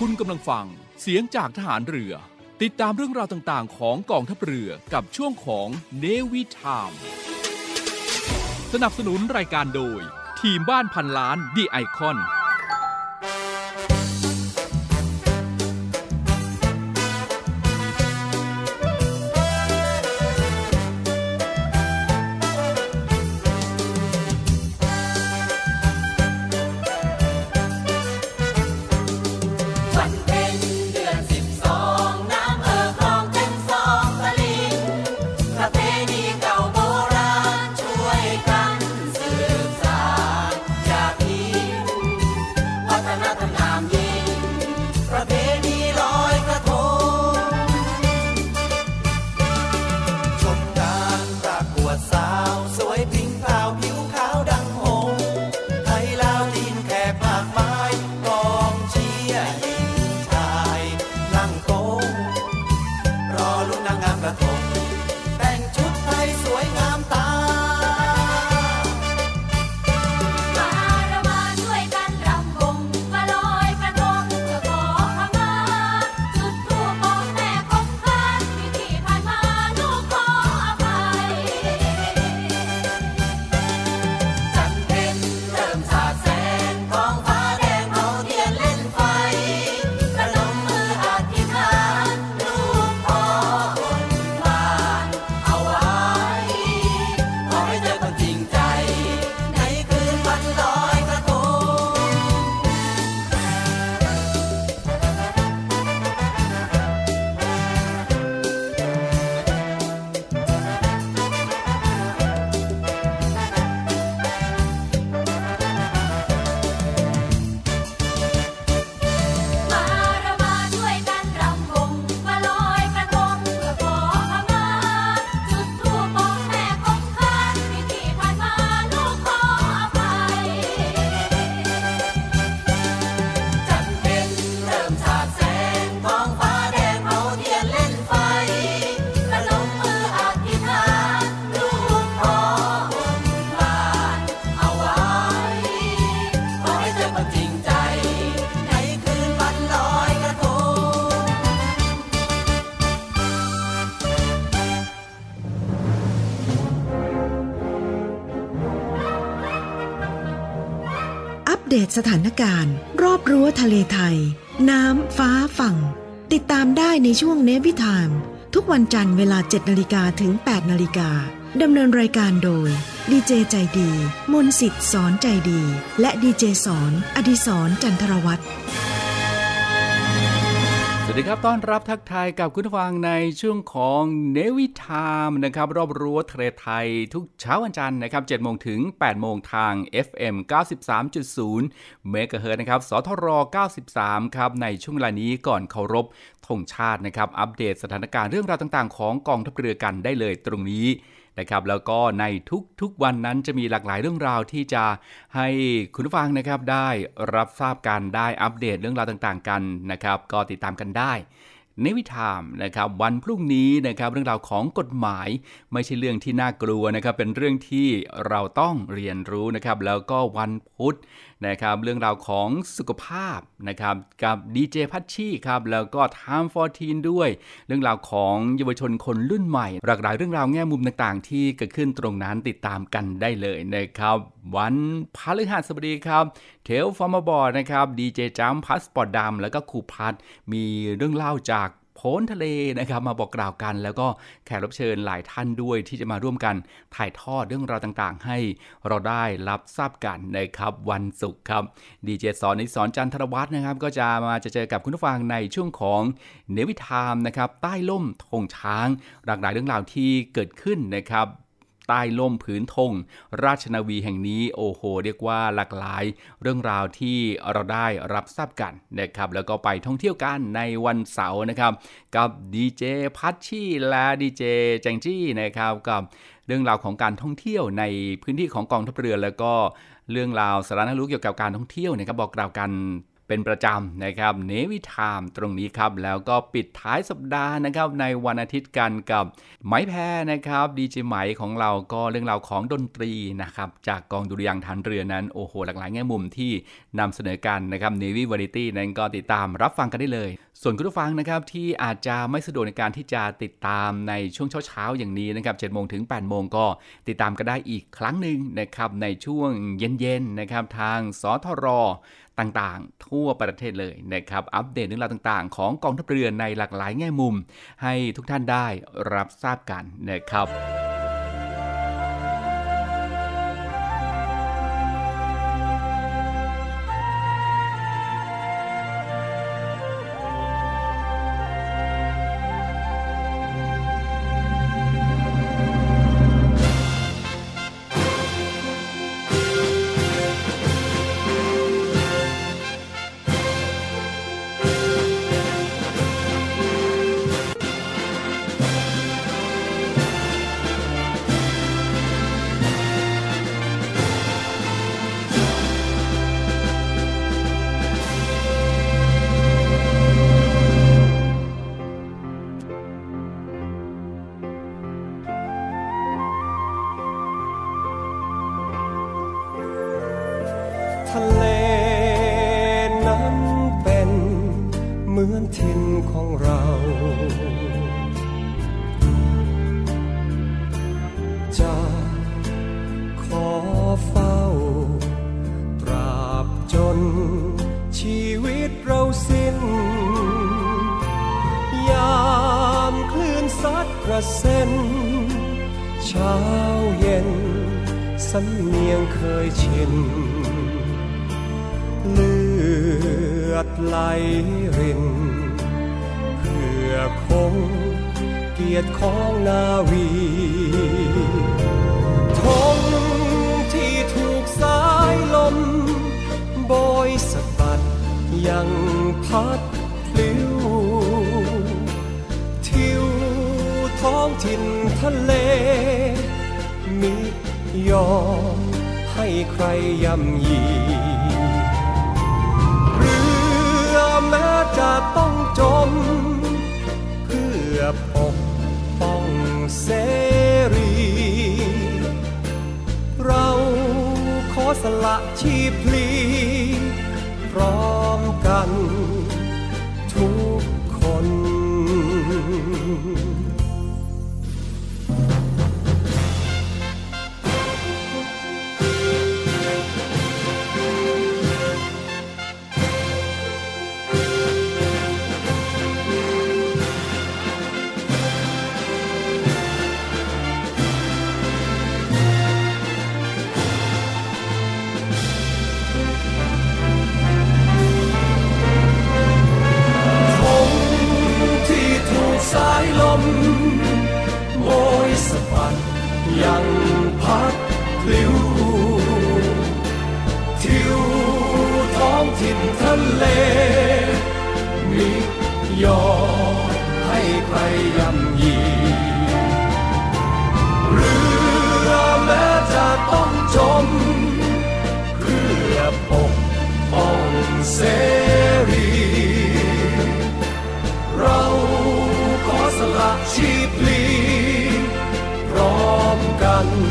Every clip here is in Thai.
คุณกำลังฟังเสียงจากทหารเรือ ติดตามเรื่องราวต่างๆ ของกองทัพเรือกับช่วงของเนวิทามสนับสนุนรายการโดย ทีมบ้านพันล้านดีไอคอน สถานการณ์ รอบรั้วทะเลไทย น้ำฟ้าฝั่ง ติดตามได้ในช่วงเนวิทามทุกวันจันทร์เวลา 7นาฬิกาถึง 8นาฬิกาดำเนินรายการโดย ดีเจใจดี มนสิทธิ์สอนใจดี และดีเจสอนอดิสรจันทรวัตร สวัสดีครับ ต้อนรับทักทายกับคุณฟังในช่วงของเนวิทามนะครับ รอบรั้วทะเลไทยทุกเช้าวันจันทร์นะครับ7โมงถึง 8 โมงทาง FM 93.0 เมกะเฮิร์นะครับ สทร 93 ครับ ในช่วงเวลานี้ก่อนเคารพธงชาตินะครับ อัปเดตสถานการณ์เรื่องราวต่างๆ ของกองทัพเรือกันได้เลยตรงนี้ นะครับ แล้วก็ในทุกๆวันนั้นจะมีหลากหลายเรื่องราวที่จะให้คุณผู้ฟังนะครับได้รับทราบกันได้อัปเดตเรื่องราวต่างๆกันนะครับ ก็ติดตามกันได้ ในวิธามนะครับวันพรุ่งนี้นะครับเรื่องราวของกฎหมาย ไม่ใช่เรื่องที่น่ากลัวนะครับเป็นเรื่องที่เราต้องเรียนรู้นะครับแล้วก็วันพุธนะครับเรื่องราวของสุขภาพนะครับกับดีเจพัชชีครับแล้วก็ Time 14ด้วย เรื่องราวของเยาวชนคนรุ่นใหม่ หลากหลายเรื่องราวแง่มุมต่างๆ ที่เกิดขึ้นตรงนั้นติดตามกันได้เลยนะครับวันพฤหัสบดีครับเทลฟอร์มบอร์นะครับดีเจจัมพัสปอร์ตดำแล้วก็ครูพัทมีเรื่องเล่าจาก พ้นทะเลนะครับมาบอกกล่าวกัน แล้วก็แขกรับเชิญหลายท่านด้วยที่จะมาร่วมกันถ่ายทอดเรื่องราวต่างๆ ให้เราได้รับทราบกันนะครับวันศุกร์ครับดีเจสอนนิสอนจันทรวัฒน์นะครับก็จะมาจะเจอกับคุณผู้ฟังในช่วงของเนวิทามนะครับใต้ล่มธงช้าง หลากหลายเรื่องราวที่เกิดขึ้นนะครับ ใต้ล่มผืนธงราชนาวีแห่งนี้โอ้โหเรียกว่าหลากหลาย เรื่องราวที่เราได้รับทราบกันนะครับแล้วก็ไปท่องเที่ยวกันในวันเสาร์นะครับ กับดีเจพัชชีและดีเจแจงจี้นะครับกับเรื่องราวของการท่องเที่ยวในพื้นที่ของกองทัพเรือแล้วก็เรื่องราวสาระน่ารู้เกี่ยวกับการท่องเที่ยวนะครับบอกกล่าวกัน เป็นประจำนะครับเนวิทามตรงนี้ครับ แล้วก็ปิดท้ายสัปดาห์นะครับในวันอาทิตย์กันกับไม้แพ้นะครับดีเจไหมของเราก็เรื่องราวของดนตรีนะครับจากกองดุริยางทานเรือนั้น โอ้โห หลากหลายแง่มุมที่นำเสนอกันนะครับเนวิวาริตี้นั้นก็ติดตามรับฟังกันได้เลย ส่วนคุณผู้ฟังนะครับที่อาจจะไม่สะดวกในการที่จะติดตามในช่วงเช้าๆอย่างนี้นะครับ7โมงถึง8โมงก็ติดตามกันได้อีกครั้งหนึ่งนะครับในช่วงเย็นๆนะครับทางสทร ต่างๆ ทั่วประเทศเลยนะครับ อัปเดตเรื่องราวต่างๆ ของกองทัพเรือในหลากหลายแง่มุม ให้ทุกท่านได้รับทราบกันนะครับ สละชีพพลีพร้อมกันทุกคน ยังพัดพลิวทิวท้องถิ่นทะเล มียอมให้ใครยำยีเรือแม้จะต้องจม เพื่อปกป้องเส 敢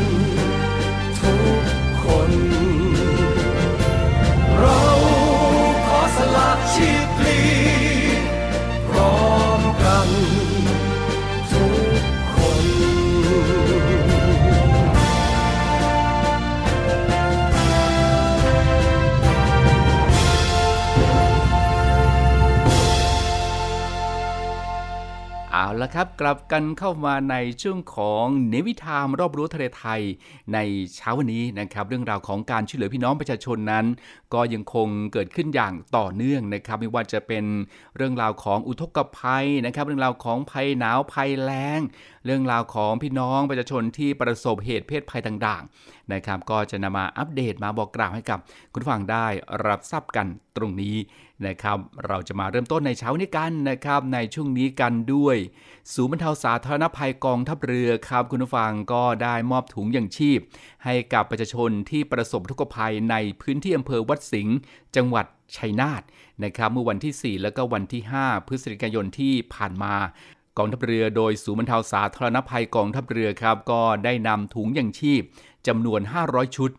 ละครับ กลับกันเข้ามาในช่วงของเนวิทามรอบรู้ทะเลไทย ในเช้าวันนี้นะครับ เรื่องราวของการช่วยเหลือพี่น้องประชาชนนั้น ก็ยังคงเกิดขึ้นอย่างต่อเนื่องนะครับ ไม่ว่าจะเป็นเรื่องราวของอุทกภัยนะครับ เรื่องราวของภัยหนาวภัยแล้ง เรื่องราวของพี่น้องประชาชนที่ประสบเหตุเพศภัยต่างๆนะครับ ก็จะนำมาอัปเดตมาบอกกล่าวให้กับคุณฟังได้รับทราบกันตรงนี้ นะครับ เราจะมาเริ่มต้นในเช้านี้กันนะครับ ในช่วงนี้กันด้วย ศูนย์บรรเทาสาธารณภัยกองทัพเรือครับ คุณผู้ฟังก็ได้มอบถุงอย่างชีพ ให้กับประชาชนที่ประสบทุกภัยในพื้นที่อำเภอวัดสิงห์จังหวัดชัยนาทนะครับ เมื่อวันที่ 4 แล้วก็วันที่ 5 พฤศจิกายนที่ผ่านมากองทัพเรือโดยศูนย์บรรเทาสาธารณภัยกองทัพเรือครับ ก็ได้นำถุงยังชีพจำนวน 500 ชุด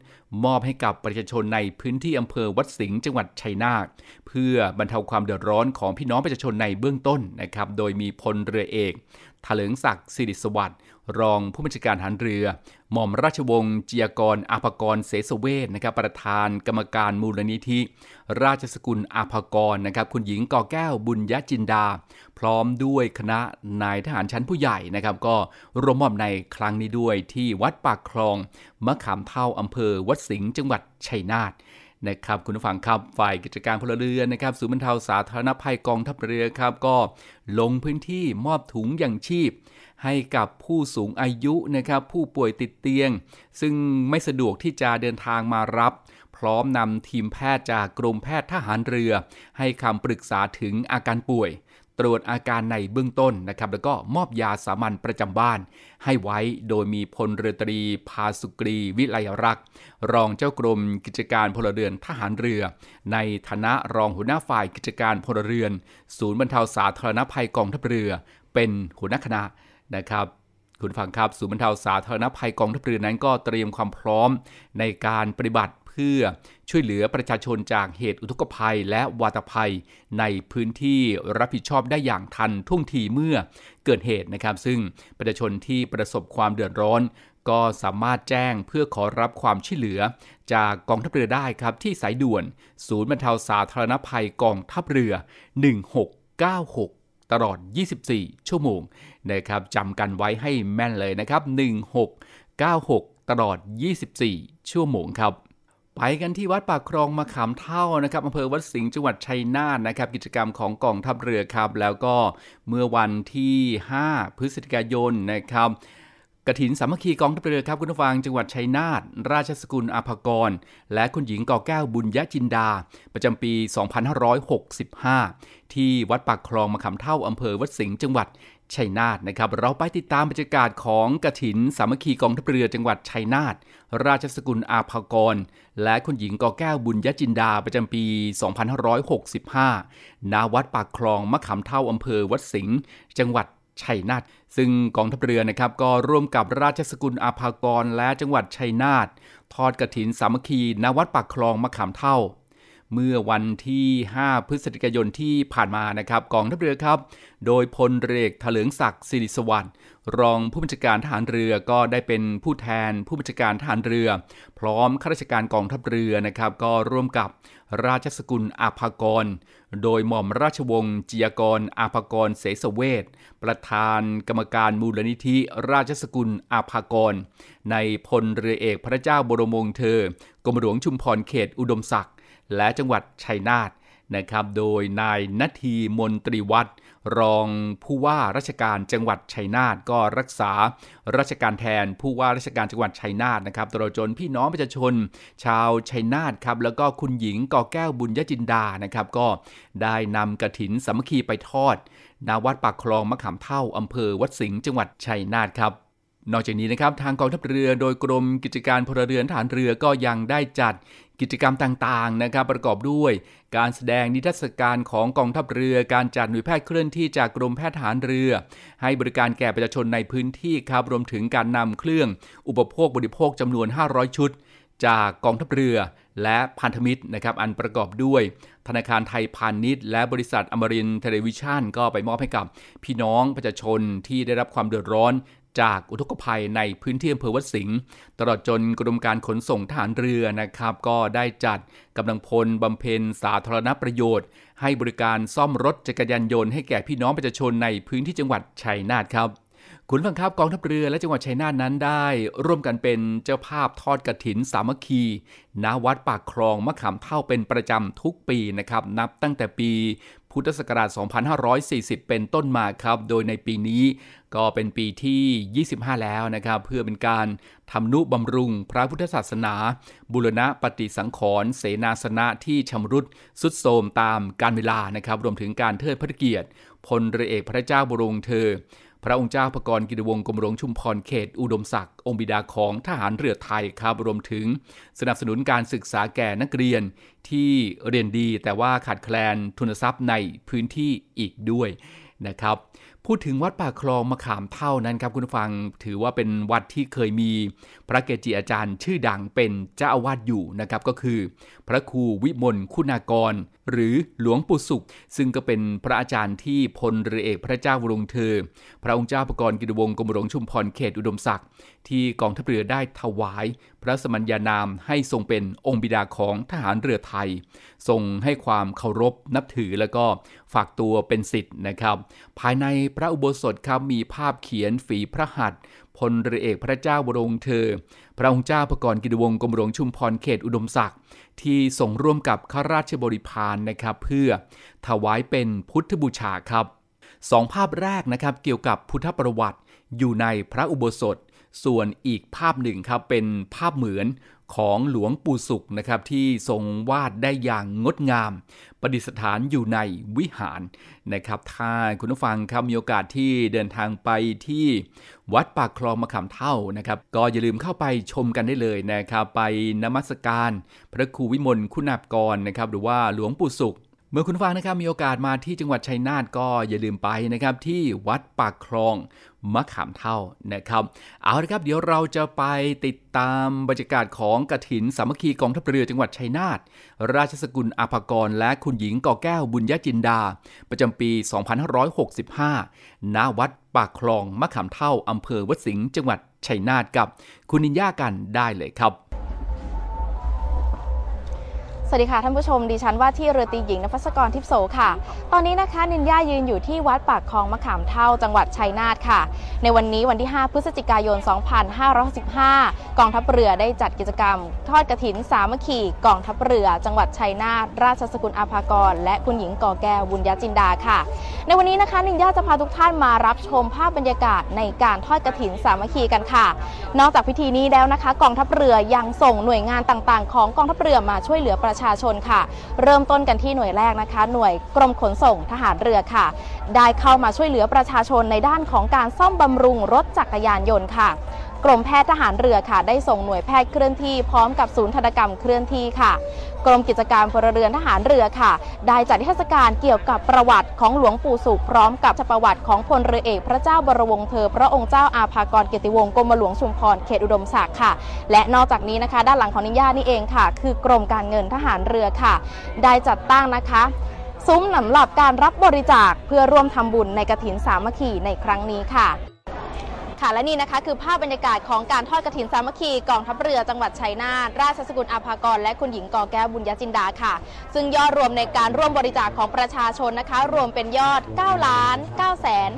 มอบให้กับประชาชนในพื้นที่อำเภอวัดสิงห์จังหวัดชัยนาทเพื่อบรรเทาความเดือดร้อนของพี่น้องประชาชนในเบื้องต้นนะครับ โดยมีพลเรือเอกถลิงศักดิ์สิริสวัสดิ์ รองผู้บัญชาการทหันเรือ หม่อมราชวงศ์เจียกรอาภกรเสสเวทนะครับประธานกรรมการมูลนิธิ ราชสกุลอาภกรนะครับคุณหญิงกอแก้วบุญยจินดา พร้อมด้วยคณะนายทหารชั้นผู้ใหญ่นะครับ ก็รวมมอบในครั้งนี้ด้วยที่วัดปากคลองมะขามเท่าอำเภอ วัดสิงห์จังหวัดชัยนาทนะครับคุณผู้ฟังครับฝ่ายกิจการพลเรือนนะครับศูนย์บรรเทาสาธารณภัยกองทัพเรือครับก็ลงพื้นที่มอบถุงอย่างชีพ ให้กับผู้สูงอายุนะครับผู้ป่วยติดเตียง ซึ่งไม่สะดวกที่จะเดินทางมารับ พร้อมนำทีมแพทย์จากกรมแพทย์ทหารเรือ ให้คำปรึกษาถึงอาการป่วย ตรวจอาการในเบื้องต้นนะครับแล้วก็มอบยาสามัญประจำบ้าน ให้ไว้โดยมีพลเรือตรี พาสุกรีวิไลรักษ์รองเจ้ากรมกิจการพลเรือนทหารเรือ ในฐานะรองหัวหน้าฝ่ายกิจการพลเรือน ศูนย์บรรเทาสาธารณภัยกองทัพเรือ เป็นหัวหน้าคณะ นะครับคุณฟังครับศูนย์บรรเทาสาธารณภัยกองทัพเรือนั้นก็เตรียมความพร้อมในการปฏิบัติเพื่อช่วยเหลือประชาชนจากเหตุอุทกภัยและวาตภัย ในพื้นที่รับผิดชอบได้อย่างทันท่วงทีเมื่อเกิดเหตุนะครับ ซึ่งประชาชนที่ประสบความเดือดร้อน ก็สามารถแจ้งเพื่อขอรับความช่วยเหลือ จากกองทัพเรือได้ครับที่สายด่วน ศูนย์บรรเทาสาธารณภัยกองทัพเรือ 1696 ตลอด 24 ชั่วโมงนะครับจำกันไว้ให้แม่นเลยนะครับ 1696 ตลอด 24 ชั่วโมงครับไปกันที่วัดปากครองมะขามเท่านะครับอำเภอวัดสิงห์จังหวัดชัยนาทนะครับ กิจกรรมของกองทัพเรือครับ แล้วก็เมื่อวันที่ 5 พฤศจิกายนนะครับ กฐินสามัคคีกองทัพเรือครับคุณผู้ฟังจังหวัดชัยนาทราชสกุลอาภกร และคุณหญิงกอแก้วบุญยจินดา ประจำปี 2565 ที่วัดปากคลองมะขามเท่าอำเภอวัดสิงห์จังหวัดชัยนาทนะครับเราไปติดตามบรรยากาศของกฐินสามัคคีกองทัพเรือจังหวัดชัยนาทราชสกุลอาภากร และคุณหญิงกอแก้วบุญยจินดาประจำปี 2565 ณ วัดปากคลองมะขามเท่าอำเภอวัดสิงห์จังหวัด ชัยนาทซึ่งกองทัพเรือนะครับก็ร่วมกับราชสกุลอาภากรและจังหวัดชัยนาททอดกฐินสามัคคีณวัดปากคลองมะขามเท่า เมื่อวันที่ 5 พฤศจิกายนที่ผ่านมานะครับกองทัพเรือครับ โดยพลเรือถลิงศักดิ์สิริสวัสดิ์รองผู้บัญชาการทหารเรือก็ได้เป็นผู้แทนผู้บัญชาการทหารเรือ พร้อมข้าราชการกองทัพเรือนะครับ ก็ร่วมกับราชสกุลอาภากร โดยหม่อมราชวงศ์จียกรอาภากรเสสเวทประธานกรรมการมูลนิธิราชสกุลอาภากร ในพลเรือเอกพระเจ้าบรมวงศ์เธอ กรมหลวงชุมพรเขตอุดมศักดิ์และจังหวัดชัยนาท นะครับ โดยนายนาทีมนตรีวัฒน์รองผู้ว่าราชการจังหวัดชัยนาทก็รักษาราชการแทนผู้ว่าราชการจังหวัดชัยนาทนะครับตลอดจนพี่น้องประชาชน ชาวชัยนาทครับแล้วก็คุณหญิงกอแก้วบุญยจินดานะครับ ก็ได้นำกระถินสามัคคีไปทอดณวัดปากคลองมะขามเท่าอำเภอวัดสิงห์จังหวัดชัยนาทครับ นอกจากนี้นะครับทางกองทัพเรือโดยกรมกิจการพลเรือนฐานเรือก็ยังได้จัดกิจกรรมต่างๆนะครับประกอบด้วย การแสดงนิทรรศการของกองทัพเรือการจัดหน่วยแพทย์เคลื่อนที่จากกรมแพทย์ทหารเรือ ให้บริการแก่ประชาชนในพื้นที่ครับรวมถึงการนำเครื่อง อุปโภคบริโภคจำนวน 500 ชุด จากกองทัพเรือและพันธมิตรนะครับอันประกอบด้วย ธนาคารไทยพาณิชย์ และบริษัทอมรินเทเลวิชันก็ไปมอบให้กับพี่น้องประชาชนที่ได้รับความเดือดร้อน จากอุทกภัยในพื้นที่อำเภอวัดสิงห์ตลอดจนกรมการขนส่งทหารเรือนะครับ ก็ได้จัดกำลังพลบำเพ็ญสาธารณประโยชน์ ให้บริการซ่อมรถจักรยานยนต์ให้แก่พี่น้องประชาชนในพื้นที่จังหวัดชัยนาทครับคุณฟังครับกองทัพเรือและจังหวัดชัยนาทนั้นได้ ร่วมกันเป็นเจ้าภาพทอดกระถินสามัคคีณวัดปากคลองมะขามเท่าเป็นประจำทุกปีนะครับ นับตั้งแต่ปี พุทธศักราช 2540 เป็นต้นมาครับ โดยในปีนี้ก็เป็นปีที่ 25 แล้วนะครับ เพื่อเป็นการทำนุบำรุงพระพุทธศาสนา บุรณะปฏิสังขรณ์เสนาสนะที่ชำรุดสุดโทรมตามการเวลานะครับ รวมถึงการเทิดพระเกียรติพลเรือเอกพระเจ้าบรมเธอ พระองค์เจ้าพระกรกิติวงศ์กรมหลวงชุมพรเขต อุดมศักดิ์องค์บิดาของทหารเรือไทยครับรวมถึงสนับสนุนการศึกษาแก่นักเรียนที่เรียนดีแต่ว่าขาดแคลนทุนทรัพย์ในพื้นที่อีกด้วยนะครับ พูดถึงวัดป่าคลองมะขามเท่านั้นครับคุณฟัง ถือว่าเป็นวัดที่เคยมีพระเกจิอาจารย์ชื่อดังเป็นเจ้าอาวาสอยู่นะครับก็คือ พระครูวิมลคุณากร หรือหลวงปู่สุข ซึ่งก็เป็นพระอาจารย์ที่พลเรือเอกพระเจ้าวรวงเธอ พระองค์เจ้าประกรณ์กิตวงศ์กรมหลวงชุมพรเขตอุดมศักดิ์ที่กองทัพเรือได้ถวายพระสมัญญานามให้ทรงเป็นองค์บิดาของทหารเรือไทย ทรงให้ความเคารพนับถือแล้วก็ฝากตัวเป็นสิทธิ์นะครับ ภายในพระอุโบสถครับมีภาพเขียนฝีพระหัตถ์พลเรือเอกพระเจ้าวรงเธอ พระองค์เจ้าประกรณ์กิติวงศ์กรมหลวงชุมพรเขตอุดมศักดิ์ที่ทรงร่วมกับข้าราชบริพารนะครับ เพื่อถวายเป็นพุทธบูชาครับสองภาพแรกนะครับเกี่ยวกับพุทธประวัติอยู่ในพระอุโบสถ ส่วนอีกภาพหนึ่งครับเป็นภาพเหมือนของหลวงปู่สุขนะครับที่ทรงวาดได้อย่างงดงาม ประดิษฐานอยู่ในวิหารนะครับถ้าคุณผู้ฟังครับมีโอกาสที่เดินทางไปที่วัดปากคลองมะขามเท่านะครับก็อย่าลืมเข้าไปชมกันได้เลยนะครับไปนมัสการ พระครูวิมลคุณากรนะครับหรือว่าหลวงปู่สุขเมื่อคุณฟังนะครับมีโอกาสมาที่จังหวัดชัยนาทก็อย่าลืมไปนะครับที่วัดปากคลอง มะขามเท่านะครับ เอาละครับ เดี๋ยวเราจะไปติดตามบรรยากาศของกระถินสามัคคีกองทัพเรือจังหวัดชัยนาทราชสกุลอาภากร และคุณหญิงก่อแก้วบุญญจินดา ประจำปี 2565 ณ วัดปากคลองมะขามเท่าอำเภอวัดสิงห์จังหวัดชัยนาทกับ คุณนินยากันได้เลยครับ สวัสดีค่ะท่านผู้ชมดิฉันว่าที่เรือตีหญิงนภัสกรทิพโสค่ะ ตอนนี้นะคะนินย่ายืนอยู่ที่วัดปากคลองมะขามเท่าจังหวัดชัยนาทค่ะ ในวันนี้วันที่ 5 พฤศจิกายน 2565 กองทัพเรือได้จัดกิจกรรม ทอดกระถินสามัคคีกองทัพเรือ จังหวัดชัยนาทราชสกุลอาภากร และคุณหญิงก่อแก้วบุญญาจินดาค่ะ ในวันนี้นะคะนินย่าจะพาทุกท่านมารับชมภาพบรรยากาศในการทอดกระถินสามัคคีกันค่ะ นอกจากพิธีนี้แล้วนะคะ กองทัพเรือยังส่งหน่วยงานต่างๆ ของกองทัพเรือมาช่วยเหลือประชาชนค่ะ เริ่มต้นกันที่หน่วยแรกนะคะ หน่วยกรมขนส่งทหารเรือค่ะ ได้เข้ามาช่วยเหลือประชาชนในด้านของการซ่อมบำรุงรถจักรยานยนต์ค่ะกรมแพทย์ทหารเรือค่ะ ได้ส่งหน่วยแพทย์เคลื่อนที่พร้อมกับศูนย์ธนกรรมเคลื่อนที่ค่ะ กรมกิจการพลเรือนทหารเรือค่ะ ได้จัดนิทรรศการเกี่ยวกับประวัติของหลวงปู่สุขพร้อมกับประวัติของพลเรือเอกพระเจ้าบรวงเธอ พระองค์เจ้าอาภากรเกติวงศ์กรมหลวงชุมพรเขตอุดมศักดิ์ค่ะ และนอกจากนี้นะคะ ด้านหลังของนิย่านี่เองค่ะ คือกรมการเงินทหารเรือค่ะ ได้จัดตั้งนะคะซุ้มสำหรับการรับบริจาคเพื่อร่วมทำบุญในกระถินสามัคคีในครั้งนี้ค่ะ ค่ะและนี่นะคะคือภาพบรรยากาศของการทอดกระถินสามัคคีกองทัพเรือจังหวัดชัยนาทราชสกุลอาภากร และคุณหญิงกอแก้วบุญญจินดาค่ะ ซึ่งยอดรวมในการร่วมบริจาคของประชาชนนะคะ รวมเป็นยอด9ล้าน9แสน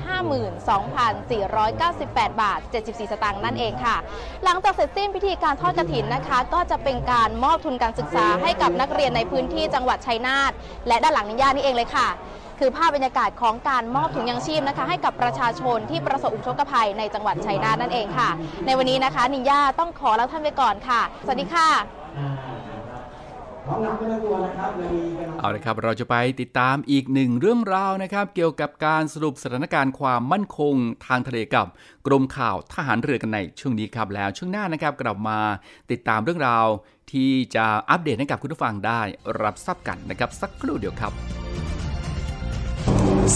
52,498 บาท 74 สตางค์นั่นเองค่ะ หลังจากเสร็จสิ้นพิธีการทอดกระถินนะคะ ก็จะเป็นการมอบทุนการศึกษาให้กับนักเรียนในพื้นที่จังหวัดชัยนาทและด้านหลังนิย่านี่เองเลยค่ะ คือภาพบรรยากาศของการมอบถุงยังชีพนะคะ ให้กับประชาชนที่ประสบอุทกภัยในจังหวัดชัยนาทนั่นเองค่ะ ในวันนี้นะคะนิย่าต้องขอลาท่านไปก่อนค่ะ สวัสดีค่ะเอาละครับเราจะไปติดตามอีกหนึ่งเรื่องราวนะครับ เกี่ยวกับการสรุปสถานการณ์ความมั่นคงทางทะเลกับกรมข่าวทหารเรือกันในช่วงนี้ครับแล้วช่วงหน้านะครับกลับมาติดตามเรื่องราวที่จะอัปเดตให้กับคุณผู้ฟังได้รับทราบกันนะครับสักครู่เดียวครับ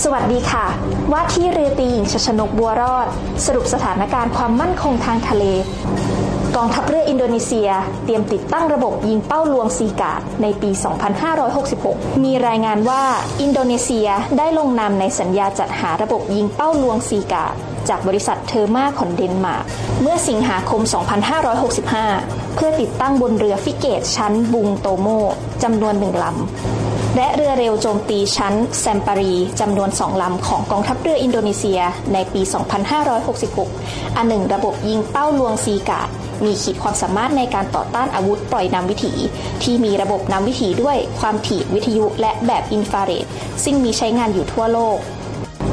สวัสดีค่ะ ว่าที่เรือตีหญิงชชนกบัวรอด สรุปสถานการณ์ความมั่นคงทางทะเล กองทัพเรืออินโดนีเซีย เตรียมติดตั้งระบบยิงเป้าลวงซีกาดในปี 2566 มีรายงานว่าอินโดนีเซียได้ลงนามในสัญญาจัดหาระบบยิงเป้าลวงซีกาดจากบริษัทเทอร์มาของเดนมาร์กเมื่อสิงหาคม 2565 เพื่อติดตั้งบนเรือฟริเกตชั้นบุงโตโมจำนวนหนึ่งลำ และเรือเร็วโจมตีชั้นแซมปารีจำนวนสองลำของกองทัพเรืออินโดนีเซียในปี 2566 อันหนึ่งระบบยิงเป้าลวงซีกาดมีขีดความสามารถในการต่อต้านอาวุธปล่อยนำวิถี ที่มีระบบนำวิถีด้วยความถี่วิทยุและแบบอินฟราเรดซึ่งมีใช้งานอยู่ทั่วโลก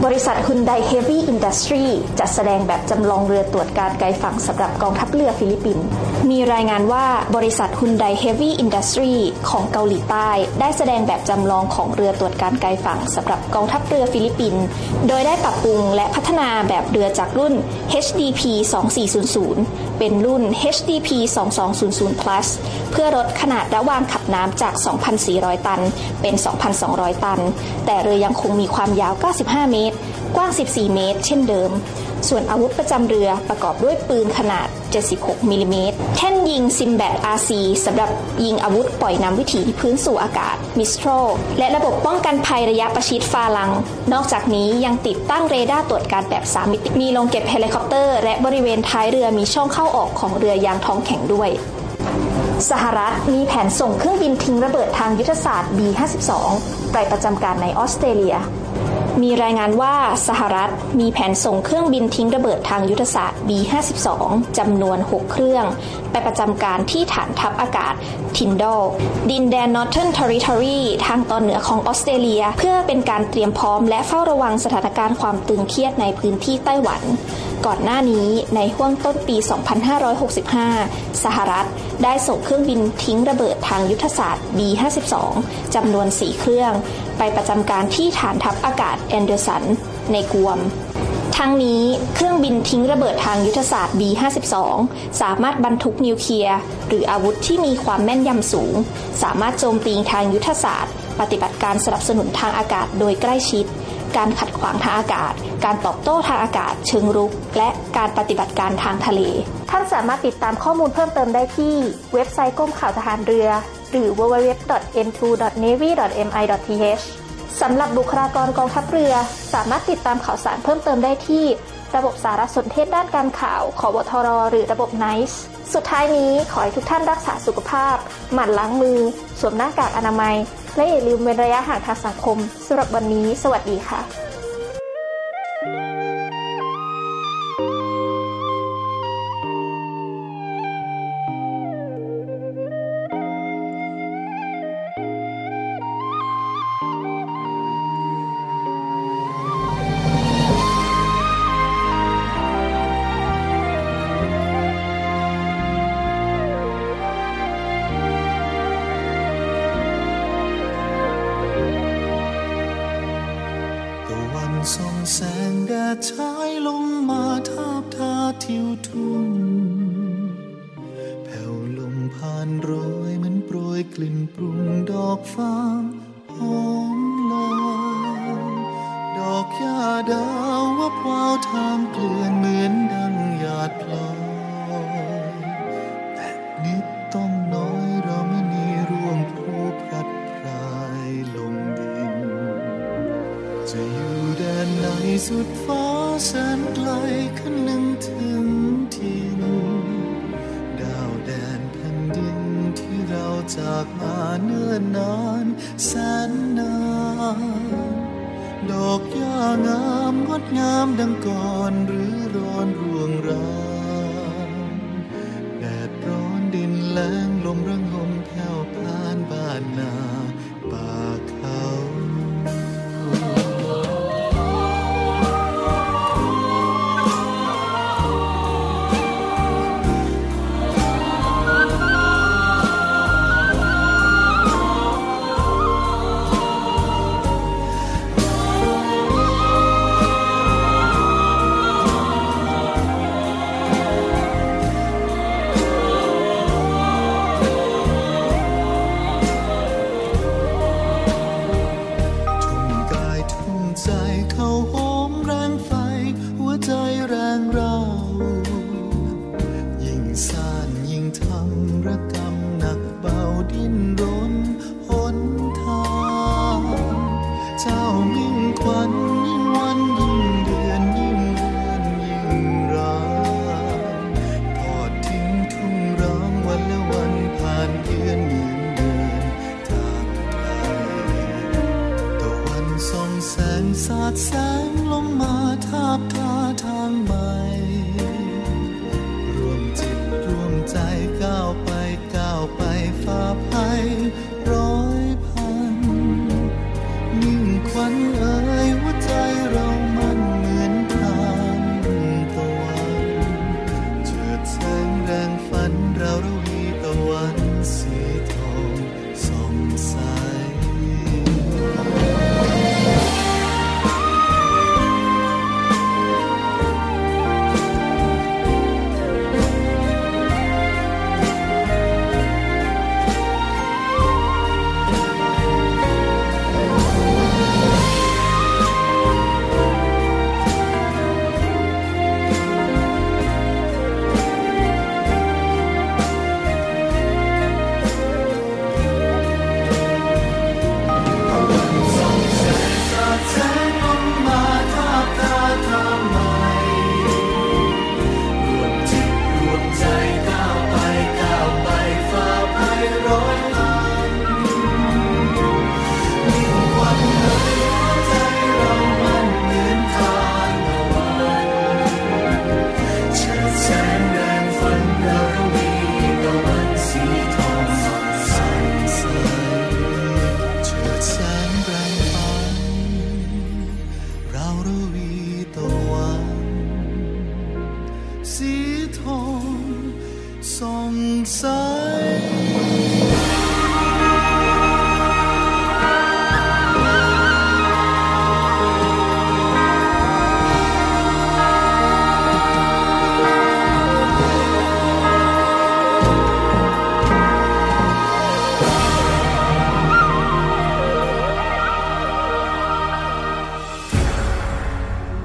บริษัท Hyundai Heavy Industry จัดแสดงแบบจำลองเรือตรวจการไกลฝั่งสำหรับกองทัพเรือฟิลิปปินส์มีรายงานว่าบริษัท Hyundai Heavy Industry ของเกาหลีใต้ ได้แสดงแบบจำลองของเรือตรวจการไกลฝั่งสำหรับกองทัพเรือฟิลิปปินส์โดยได้ปรับปรุงและพัฒนาแบบเรือจากรุ่น HDP 2400 เป็นรุ่น HDP 2200 plus เพื่อลดขนาดระหว่างขับน้ำจาก 2,400 ตัน เป็น 2,200 ตัน แต่เรือยังคงมีความยาว 95 เมตร กว้าง 14 เมตร เช่นเดิม ส่วนอาวุธประจำเรือประกอบด้วยปืนขนาด 76มิลิเมตรแท่นยิงซิมแบต RC สำหรับยิงอาวุธปล่อยนำวิถีพื้นสู่อากาศ Mistral และระบบป้องกันภัยระยะประชิด Phalanx นอกจากนี้ยังติดตั้งเรดาร์ตรวจการแบบ 3 มิติ มีโรงเก็บเฮลิคอปเตอร์ และบริเวณท้ายเรือมีช่องเข้าออกของเรือยางท้องแข็งด้วยสหรัฐมีแผนส่งเครื่องบินทิ้งระเบิดทางยุทธศาสตร์ B-52 ไปประจำการในออสเตรเลีย มีรายงานว่าสหรัฐมีแผนส่งเครื่องบินทิ้งระเบิดทางยุทธศาสตร์ B-52 จำนวน 6 เครื่อง ไปประจำการที่ฐานทัพอากาศทินดอลดินแดนนอร์เทิร์นเทอริทอรีทางตอนเหนือของออสเตรเลีย เพื่อเป็นการเตรียมพร้อมและเฝ้าระวังสถานการณ์ความตึงเครียดในพื้นที่ไต้หวัน ก่อนหน้านี้ในห้วงต้นปี 2565 สหรัฐได้ส่งเครื่องบินทิ้งระเบิดทางยุทธศาสตร์ B-52 จำนวน 4 เครื่อง ไปประจำการที่ฐานทัพอากาศแอนเดอร์สัน ในกวม ทั้งนี้เครื่องบินทิ้งระเบิดทางยุทธศาสตร์ B-52 สามารถบรรทุกนิวเคลียร์ หรืออาวุธที่มีความแม่นยำสูง สามารถโจมตีทางยุทธศาสตร์ ปฏิบัติการสนับสนุนทางอากาศโดยใกล้ชิด การขัดขวางทางอากาศ การตอบโต้ทางอากาศ เชิงรุก และการปฏิบัติการทางทะเล ท่านสามารถติดตามข้อมูลเพิ่มเติมได้ที่เว็บไซต์กรมข่าวทหารเรือ หรือ www.n2.navy.mi.th สำหรับบุคลากรกองทัพเรือ สามารถติดตามข่าวสารเพิ่มเติมได้ที่ ระบบสารสนเทศด้านการข่าวขอวทร หรือระบบ NICE สุดท้ายนี้ขอให้ทุกท่านรักษาสุขภาพ หมั่นล้างมือ สวมหน้ากากอนามัย และอย่าลืมเว้นระยะห่างทางสังคมสำหรับวันนี้ สวัสดีค่ะตะ บว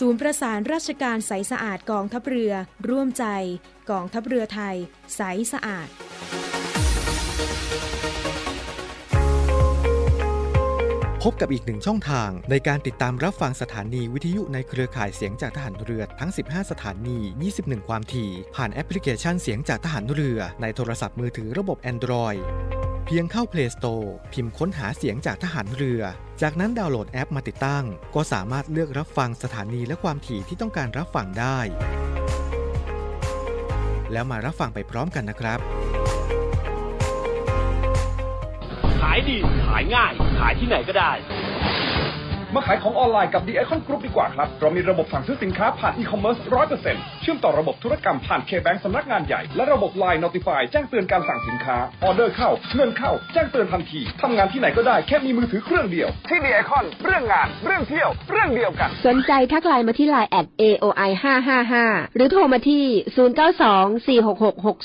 ศูนย์ประสานราชการใสสะอาดกองทัพเรือ ร่วมใจกองทัพเรือไทย ใสสะอาด พบกับอีกหนึ่งช่องทางในการติดตามรับฟังสถานีวิทยุในเครือข่ายเสียงจากทหารเรือทั้ง 15 สถานี 21 ความถี่ ผ่านแอปพลิเคชันเสียงจากทหารเรือในโทรศัพท์มือถือระบบ Android เพียงเข้า Play Store พิมพ์ค้นหาเสียงจากทหารเรือ จากนั้นดาวน์โหลดแอปมาติดตั้ง ก็สามารถเลือกรับฟังสถานีและความถี่ที่ต้องการรับฟังได้ แล้วมารับฟังไปพร้อมกันนะครับ ขายดี ขายง่าย ขายที่ไหนก็ได้ มาขายของออนไลน์กับ The Icon Group ดีกว่าครับ เรามีระบบสั่งซื้อสินค้าผ่านอีคอมเมิร์ซร้อยเปอร์เซ็นต์เชื่อมต่อระบบธุรกรรมผ่าน K-Bank สำนักงานใหญ่ และระบบ Line Notify แจ้งเตือนการสั่งสินค้า ออเดอร์เข้า เงินเข้า แจ้งเตือนทันที ทำงานที่ไหนก็ได้แค่มีมือถือเครื่องเดียว ที่ The Icon เรื่องงาน เรื่องเที่ยว เรื่องเดียวกัน สนใจทักไลน์มาที่ไลน์แอด AOI 555หรือโทรมาที่ 092 466 6055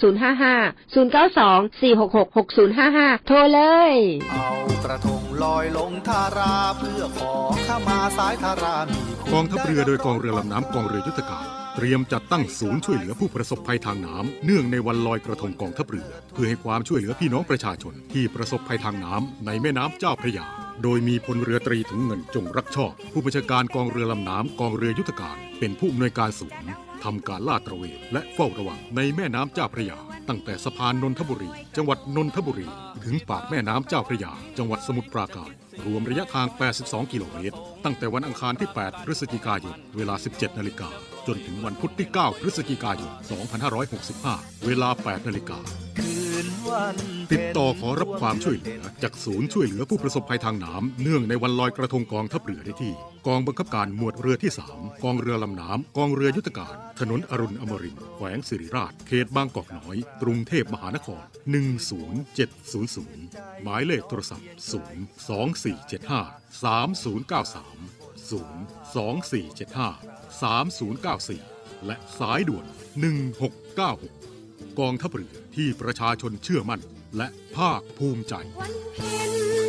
092 466 6055 โทรเลย เอากระทงลอยลงทาราเพื่อขอข้ามาสายทารามีกองทัพเรือโดยกองเรือลำน้ำกองเรือยุทธการเตรียมจัดตั้งศูนย์ช่วยเหลือผู้ประสบภัยทางน้ำเนื่องในวันลอยกระทงกองทัพเรือ เพื่อให้ความช่วยเหลือพี่น้องประชาชนที่ประสบภัยทางน้ำในแม่น้ำเจ้าพระยา โดยมีพลเรือตรีถึงเงินจงรักชอบ ผู้บัญชาการกองเรือลำน้ำกองเรือยุทธการ เป็นผู้อำนวยการศูนย์ทำการลาดตระเวนและเฝ้าระวังในแม่น้ำเจ้าพระยา ตั้งแต่สะพานนนทบุรี จังหวัดนนทบุรี ถึงปากแม่น้ำเจ้าพระยา จังหวัดสมุทรปราการ รวมระยะทาง 82 กิโลเมตร ตั้งแต่วันอังคารที่ 8 พฤศจิกายน เวลา 17 นาฬิกา จนถึงวันพุธที่ 9 พฤศจิกายน 2565 เวลา 8 นาฬิกา ติดต่อขอรับความช่วยเหลือ จากศูนย์ช่วยเหลือผู้ประสบภัยทางน้ำเนื่องในวันลอยกระทงกองทัพเรือได้ที่ กองบังคับการหมวดเรือที่ 3 กองเรือลำน้ำกองเรือยุทธการ ถนนอรุณอมรินทร์แขวงสิริราช เขตบางกอกน้อย กรุงเทพมหานคร 10700 หมายเลขโทรศัพท์ 02475 3093 02475 3094 และสายด่วน 1696 กองทัพเรือที่ประชาชนเชื่อมั่น และภาคภูมิใจ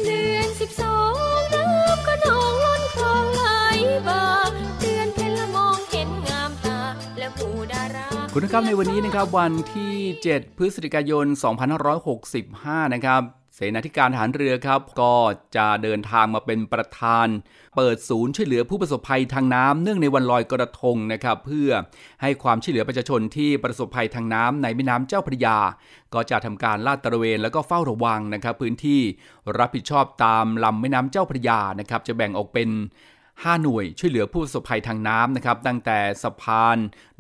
เดือนสิบสองน้ำก็นองล้นคลองไหลบ่าเดือนเพ็ญละมองเห็นงามตาและผู้ดาราคุณนะครับในวันนี้นะครับวันที่ 7 พฤศจิกายน 2565 นะครับเสนาธิการทหารเรือครับ ก็จะเดินทางมาเป็นประธาน เปิดศูนย์ช่วยเหลือผู้ประสบภัยทางน้ำเนื่องในวันลอยกระทงนะครับ เพื่อให้ความช่วยเหลือประชาชนที่ประสบภัยทางน้ำในแม่น้ำเจ้าพระยา ก็จะทำการลาดตระเวนแล้วก็เฝ้าระวังนะครับ พื้นที่รับผิดชอบตามลำแม่น้ำเจ้าพระยานะครับ จะแบ่งออกเป็น 5 หน่วยช่วยเหลือผู้ประสบภัยทางน้ำนะครับตั้งแต่สะพาน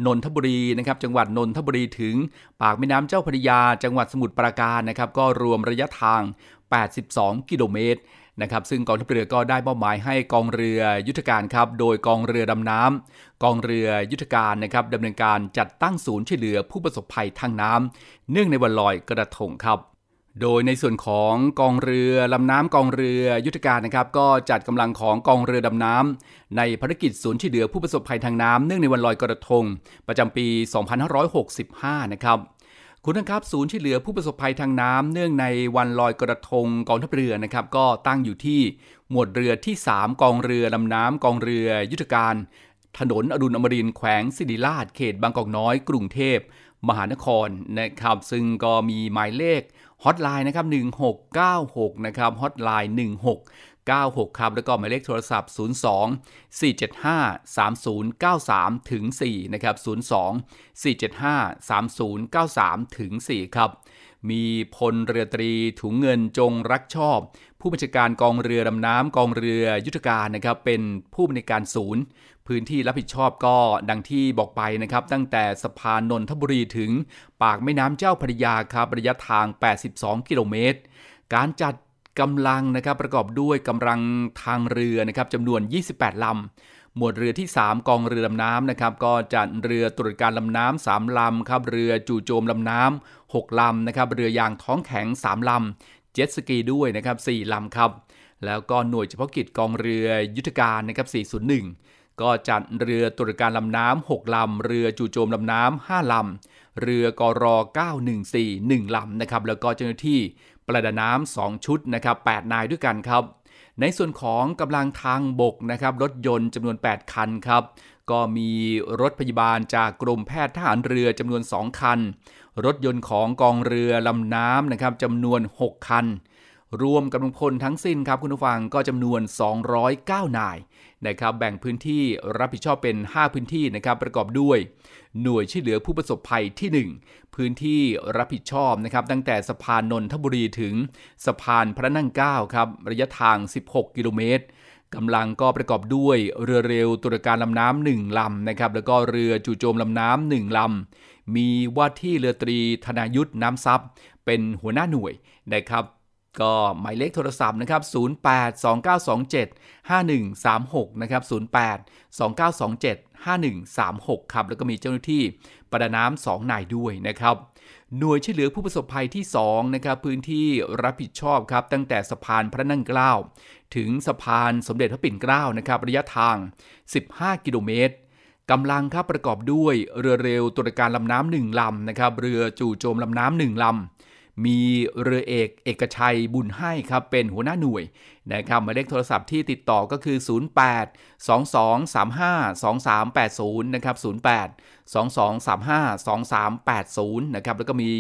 นนทบุรีนะครับจังหวัดนนทบุรีถึง ปากแม่น้ำเจ้าพระยา จังหวัดสมุทรปราการนะครับก็รวมระยะทาง 82 กิโลเมตรนะครับซึ่งกองทัพเรือก็ได้มอบหมายให้กองเรือยุทธการครับโดยกองเรือดำน้ำกองเรือยุทธการนะครับดำเนินการจัดตั้งศูนย์ช่วยเหลือผู้ประสบภัยทางน้ำเนื่องในวันลอยกระทงครับ โดยในส่วนของกองเรือลำน้ำกองเรือยุทธการนะครับ ก็จัดกำลังของกองเรือดำน้ำในภารกิจศูนย์ช่วยเหลือผู้ประสบภัยทางน้ำเนื่องในวันลอยกระทง ประจำปี 2565 นะครับคุณท่านครับศูนย์ช่วยเหลือผู้ประสบภัยทางน้ำเนื่องในวันลอยกระทงกองทัพเรือนะครับ ก็ตั้งอยู่ที่หมวดเรือที่ 3 กองเรือลำน้ำกองเรือยุทธการ ถนนอดุลอมรินแขวงสิริราชเขตบางกอกน้อย กรุงเทพมหานครนะครับ ซึ่งก็มีหมายเลข ฮอตไลน์นะครับ 1696 นะครับฮอตไลน์ 1696 ครับ แล้วก็หมายเลขโทรศัพท์ 02 475 3093 ถึง 4 นะครับ 02 475 3093 ถึง 4 ครับ มีพลเรือตรีถุงเงินจงรักชอบ ผู้บัญชาการกองเรือดำน้ำกองเรือยุทธการนะครับ เป็นผู้บริการศูนย์ พื้นที่รับผิดชอบก็ดังที่บอกไปนะครับ ตั้งแต่สะพานนนทบุรีถึงปากแม่น้ำเจ้าพระยาครับระยะทาง 82 กิโลเมตร การจัดกำลังนะครับประกอบด้วยกำลังทางเรือนะครับจำนวน 28 ลำหมวดเรือที่ 3 กองเรือลำน้ำนะครับก็จัดเรือตรวจการลำน้ำ3ลำครับเรือจู่โจมลำน้ำ6ลำนะครับเรือยางท้องแข็ง 3 ลำ เจ็ตสกีด้วยนะครับ4ลำครับ แล้วก็หน่วยเฉพาะกิจกองเรือยุทธการนะครับ401 ก็จัดเรือตรวจการลำน้ำ6ลำ เรือจู่โจมลำน้ำ5ลำ เรือกร914 1ลำนะครับ แล้วก็เจ้าหน้าที่ประดาน้ำ2ชุดนะครับ8นายด้วยกันครับ ในส่วนของกำลังทางบกนะครับ รถยนต์จำนวน 8 คันครับ ก็มีรถพยาบาลจากกรมแพทย์ทหารเรือจำนวน 2 คัน รถยนต์ของกองเรือลำน้ำนะครับจำนวน 6 คัน รวมกำลังพลทั้งสิ้นครับคุณผู้ฟังก็จำนวน 209 นายนะครับแบ่งพื้นที่รับผิดชอบเป็น 5 พื้นที่นะครับประกอบด้วย หน่วยช่วยเหลือผู้ประสบภัยที่ 1 พื้นที่รับผิดชอบนะครับตั้งแต่สะพานนนทบุรีถึงสะพานพระนั่งเกล้าครับระยะทาง 16 กิโลเมตรกำลังก็ประกอบด้วยเรือเร็วตรวจการลำน้ำหนึ่งลำนะครับแล้วก็เรือจู่โจมลำน้ำหนึ่งลำมีว่าที่เรือตรีธนายุทธน้ำซับเป็นหัวหน้าหน่วยนะครับ ก็หมายเลขโทรศัพท์นะครับ 08 2927 5136 นะครับ 08 2927 5136 ครับ แล้วก็มีเจ้าหน้าที่ประดาน้ำ2นายด้วยนะครับ หน่วยช่วยเหลือผู้ประสบภัยที่ 2 นะครับ พื้นที่รับผิดชอบครับ ตั้งแต่สะพานพระนั่งเกล้า ถึงสะพานสมเด็จพระปิ่นเกล้านะครับ ระยะทาง 15 กิโลเมตรกำลังครับประกอบด้วยเรือเร็วตรวจการลำน้ำหนึ่งลำนะครับ เรือจู่โจมลำน้ำหนึ่งลำ มีเรือเอกเอกชัยบุญให้ครับเป็นหัวหน้าหน่วยนะครับหมายเลขโทรศัพท์ที่ติดต่อก็คือ 08 2235 2380นะครับ08 2235 2380นะครับแล้วก็มี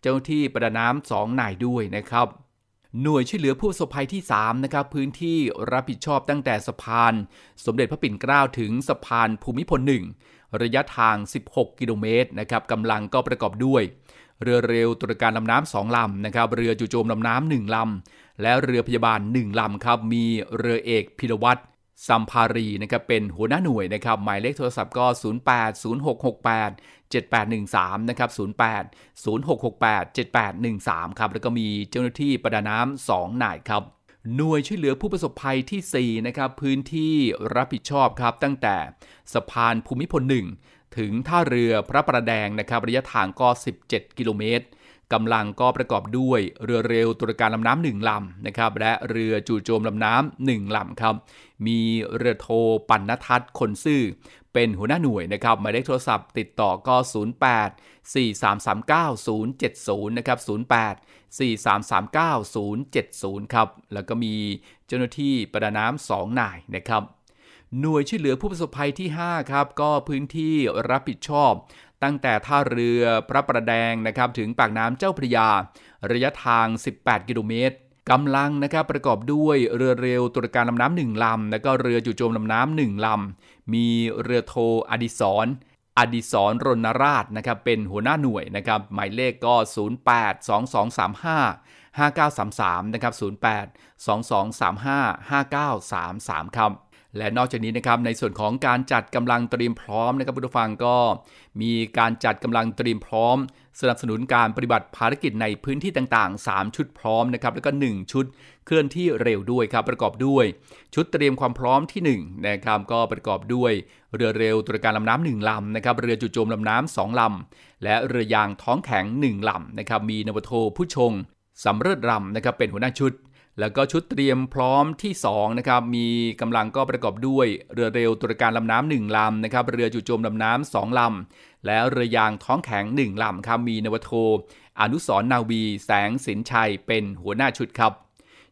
เจ้าที่ประดาน้ำ2นายด้วยนะครับหน่วยช่วยเหลือผู้ประสบภัยที่ 3 นะครับ พื้นที่รับผิดชอบตั้งแต่สะพาน สมเด็จพระปิ่นเกล้าถึงสะพานภูมิพล1ระยะทาง 16 กิโลเมตรนะครับกำลังก็ประกอบด้วย เรือเร็วตรวจการลำน้ำสองลำนะครับ เรือจู่โจมลำน้ำหนึ่งลำ และเรือพยาบาลหนึ่งลำครับ มีเรือเอกพิรวัตรซัมภารีนะครับ เป็นหัวหน้าหน่วยนะครับ หมายเลขโทรศัพท์ก็ 080668 7813 นะครับ 08 0668 7813 ครับ แล้วก็มีเจ้าหน้าที่ประดาน้ำ2นายครับ หน่วยช่วยเหลือผู้ประสบภัยที่ 4 นะครับ พื้นที่รับผิดชอบครับ ตั้งแต่สะพานภูมิพล1 ถึงท่าเรือพระประแดงนะครับระยะทางก็ 17 กิโลเมตรกำลังก็ประกอบด้วยเรือเร็วตรวจการลำน้ำหนึ่งลำนะครับและเรือจู่โจมลำน้ำหนึ่งลำครับ มีเรือโทปันนทัศน์คนซื่อ เป็นหัวหน้าหน่วยนะครับหมายเลขโทรศัพท์ติดต่อก็ 08 4339 070 นะครับ 08 4339 070 ครับ แล้วก็มีเจ้าหน้าที่ประดาน้ำ2นายนะครับ หน่วยช่วยเหลือผู้ประสบภัยที่ 5 ครับ ก็พื้นที่รับผิดชอบ ตั้งแต่ท่าเรือพระประแดงนะครับถึงปากน้ำเจ้าพระยา ระยะทาง 18 กิโลเมตรกำลังนะครับประกอบด้วยเรือเร็วตรวจการลำน้ำหนึ่งลำ แล้วก็เรือจู่โจมลำน้ำหนึ่งลำ มีเรือโทอดิศรอดิศรรณราชนะครับเป็นหัวหน้าหน่วยนะครับหมายเลขก็ 08 2235 5933 นะครับ 08 2235 5933 ครับ และนอกจากนี้นะครับในส่วนของการจัดกำลังเตรียมพร้อมนะครับผู้ฟังก็ มีการจัดกำลังเตรียมพร้อม สนับสนุนการปฏิบัติภารกิจในพื้นที่ต่างๆ 3 ชุดพร้อมนะครับแล้วก็ 1 ชุดเคลื่อนที่เร็วด้วยครับประกอบด้วย ชุดเตรียมความพร้อมที่1นะครับก็ประกอบด้วย เรือเร็วตรวจการลำน้ำหนึ่งลำนะครับเรือจู่โจมลำน้ำสองลำและเรือยางท้องแข็ง 1ลำนะครับมีนวโทผู้ชงสำเร็จรำนะครับเป็นหัวหน้าชุด แล้วก็ชุดเตรียมพร้อมที่2นะครับมีกำลังก็ประกอบด้วยเรือเร็วตรวจการลำน้ำหนึ่งลำนะครับเรือจู่โจมลำน้ำสองลำและเรือยางท้องแข็งหนึ่งลำครับมีนวโท อนุสรนาวี แสงสินชัยเป็นหัวหน้าชุดครับ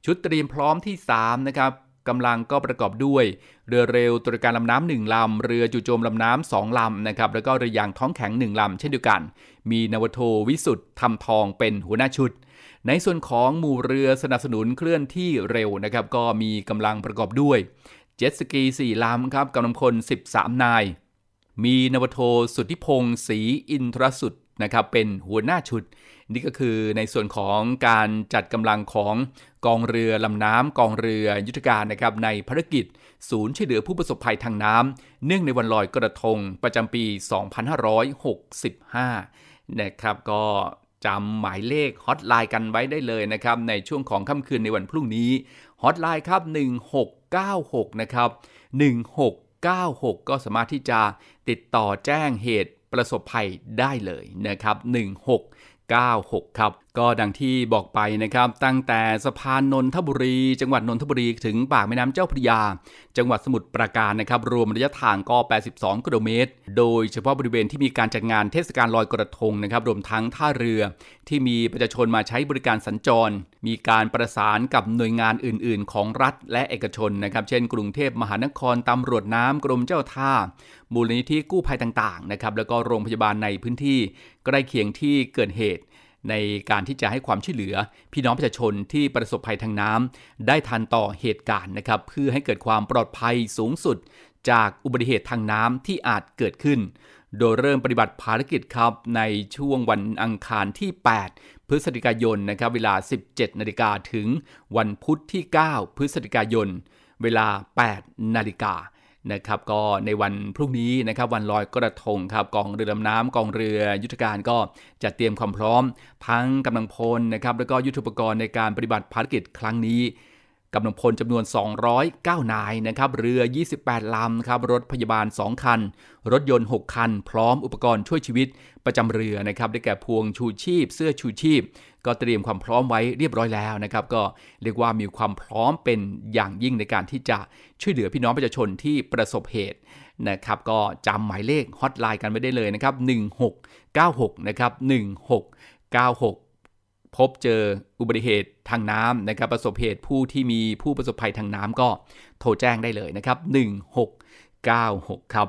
ชุดเตรียมพร้อมที่3นะครับกำลังก็ประกอบด้วย เรือเร็วตรวจการลำน้ำหนึ่งลำ เรือจู่โจมลำน้ำสองลำนะครับแล้วก็เรือยางท้องแข็งหนึ่งลำเช่นเดียวกัน มีนวโทวิสุทธ์ทำทองเป็นหัวหน้าชุด ในส่วนของหมู่เรือสนับสนุนเคลื่อนที่เร็วนะครับก็มีกำลังประกอบด้วยเจ็ตสกี 4 ลำครับกำลังพล 13 นาย มีนวโทสุทธิพงศ์ศรีอินทรสุดนะครับเป็นหัวหน้าชุด นี่ก็คือในส่วนของการจัดกำลังของกองเรือลำน้ำกองเรือยุทธการนะครับในภารกิจ ศูนย์ช่วยเหลือผู้ประสบภัยทางน้ำเนื่องในวันลอยกระทงประจำปี 2565นะครับก็ จำหมายเลขฮอตไลน์กันไว้ได้เลยนะครับในช่วงของค่ำคืนในวันพรุ่งนี้ฮอตไลน์ครับ 1696 นะครับ 1696 ก็สามารถที่จะติดต่อแจ้งเหตุประสบภัยได้เลยนะครับ 1696 ครับ ก็ดังที่บอกไปนะครับ ตั้งแต่สะพานนนทบุรี จังหวัดนนทบุรีถึงปากแม่น้ำเจ้าพระยา จังหวัดสมุทรปราการนะครับ รวมระยะทางก็ 82 กิโลเมตร โดยเฉพาะบริเวณที่มีการจัดงานเทศกาลลอยกระทงนะครับ รวมทั้งท่าเรือ ที่มีประชาชนมาใช้บริการสัญจร มีการประสานกับหน่วยงานอื่น ๆ ของรัฐและเอกชนนะครับ เช่น กรุงเทพมหานครตำรวจน้ำกรมเจ้าท่ามูลนิธิกู้ภัยต่าง ๆ นะครับ แล้วก็โรงพยาบาลในพื้นที่ใกล้เคียงที่เกิดเหตุ ในการที่จะให้ความช่วยเหลือ พี่น้องประชาชนที่ประสบภัยทางน้ำได้ทันต่อเหตุการณ์นะครับเพื่อให้เกิดความปลอดภัยสูงสุด จากอุบัติเหตุทางน้ำที่อาจเกิดขึ้น โดยเริ่มปฏิบัติภารกิจครับในช่วงวันอังคารที่ 8 พฤศจิกายนนะครับเวลา 17 นาฬิกาถึงวันพุธที่ 9 พฤศจิกายน เวลา 8 นาฬิกา นะครับก็ในวันพรุ่งนี้นะครับวันลอยกระทงครับกองเรือดำน้ำกองเรือยุทธการก็จะเตรียมความพร้อม ทั้งกำลังพลนะครับแล้วก็ยุทธปกรณ์ในการปฏิบัติภารกิจครั้งนี้ กำลังพลจำนวน 209 นายนะครับ เรือ 28 ลำครับ รถพยาบาล 2 คัน รถยนต์ 6 คัน พร้อมอุปกรณ์ช่วยชีวิตประจำเรือนะครับ ได้แก่พวงชูชีพ เสื้อชูชีพ ก็เตรียมความพร้อมไว้เรียบร้อยแล้วนะครับ ก็เรียกว่ามีความพร้อมเป็นอย่างยิ่งในการที่จะช่วยเหลือพี่น้องประชาชนที่ประสบเหตุนะครับ ก็จำหมายเลขฮอตไลน์กันไว้ได้เลยนะครับ 1696 นะครับ 1696 พบเจออุบัติเหตุทางน้ำนะครับประสบเหตุผู้ที่มีผู้ประสบภัยทางน้ำก็โทรแจ้งได้เลยนะครับ 1696 ครับ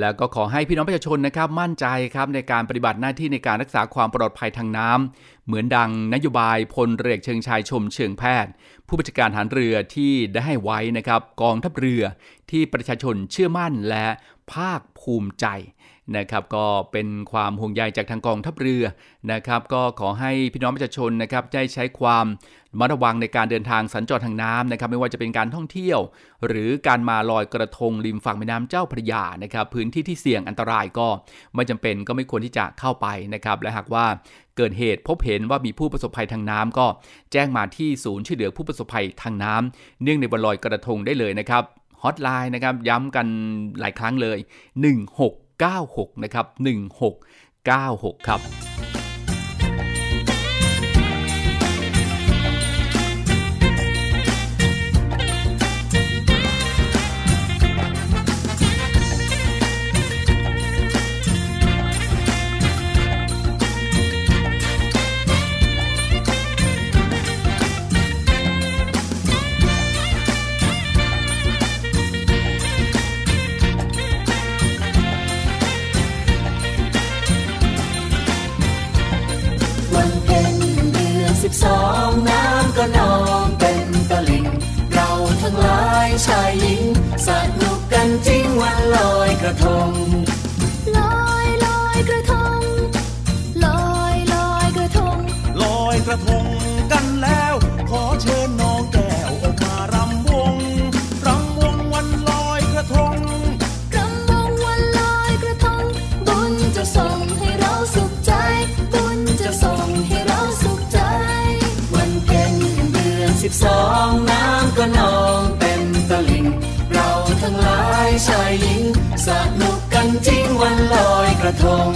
แล้วก็ขอให้พี่น้องประชาชนนะครับมั่นใจครับในการปฏิบัติหน้าที่ในการรักษาความปลอดภัยทางน้ำเหมือนดังนโยบายพลเรือเชิงชายชมเชิงแพทย์ ผู้บัญชาการฐานเรือที่ได้ให้ไว้นะครับกองทัพเรือที่ประชาชนเชื่อมั่นและภาคภูมิใจ นะครับก็เป็นความห่วงใยจากทางกองทัพเรือนะครับก็ขอให้พี่น้องประชาชนนะครับได้ใช้ความระมัดระวังในการเดินทางสัญจรทางน้ำนะครับไม่ว่าจะเป็นการท่องเที่ยว หรือการมาลอยกระทงริมฝั่งแม่น้ำเจ้าพระยานะครับพื้นที่ที่เสี่ยงอันตรายก็ไม่จำเป็นก็ไม่ควรที่จะเข้าไปนะครับและหากว่าเกิดเหตุพบเห็นว่ามีผู้ประสบภัยทางน้ำก็แจ้งมาที่ศูนย์ช่วยเหลือผู้ประสบภัยทางน้ำเนื่องในวันลอยกระทงได้เลยนะครับฮอตไลน์นะครับย้ำกันหลายครั้งเลย 1696 นะครับ 1696 ครับ ทง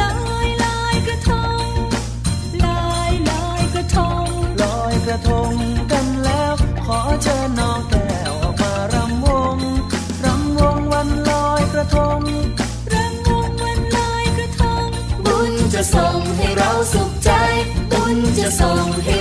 ลอยลอยกระทงลอยลอยกระทงลอยกระทงกันแล้ว ขอเชิญน้องแก้วออกมารำวงรำวงวันลอยกระทงรำวงวันลอยกระทง บุญจะส่งให้เราสุขใจ บุญจะส่งให้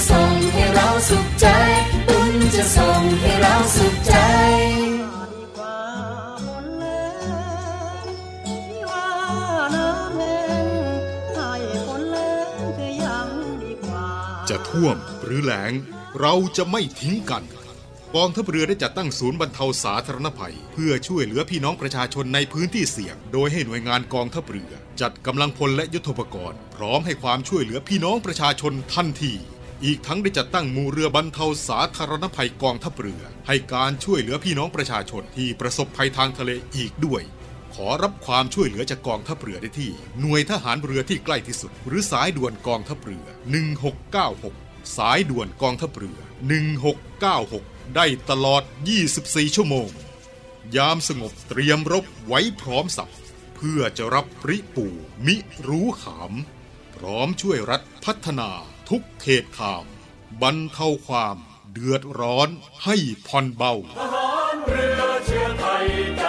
จะส่งให้เราสุขใจ บุญจะส่งให้เราสุขใจจะท่วมหรือแหลงเราจะไม่ทิ้งกัน กองทัพเรือได้จัดตั้งศูนย์บรรเทาสาธารณภัย เพื่อช่วยเหลือพี่น้องประชาชนในพื้นที่เสี่ยง โดยให้หน่วยงานกองทัพเรือ จัดกำลังพลและยุทโธปกรณ์ พร้อมให้ความช่วยเหลือพี่น้องประชาชนทันที อีกทั้งได้จัดตั้งมูเรือบรรเทาสาธารณภัยกองทัพเรือ ให้การช่วยเหลือพี่น้องประชาชนที่ประสบภัยทางทะเลอีกด้วย ขอรับความช่วยเหลือจากกองทัพเรือได้ที่ หน่วยทหารเรือที่ใกล้ที่สุด หรือสายด่วนกองทัพเรือ 1696 สายด่วนกองทัพเรือ 1696 ได้ตลอด 24 ชั่วโมง ยามสงบเตรียมรบไว้พร้อมสับเพื่อจะรับปริปูมิรู้ขาม พร้อมช่วยรัฐพัฒนา ทุกเขตขามบรรเทาความเดือดร้อนให้ผ่อนเบาทหารเรือเชื้อไทยใจ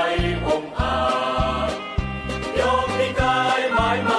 องอาจยอมมีกายหมายมา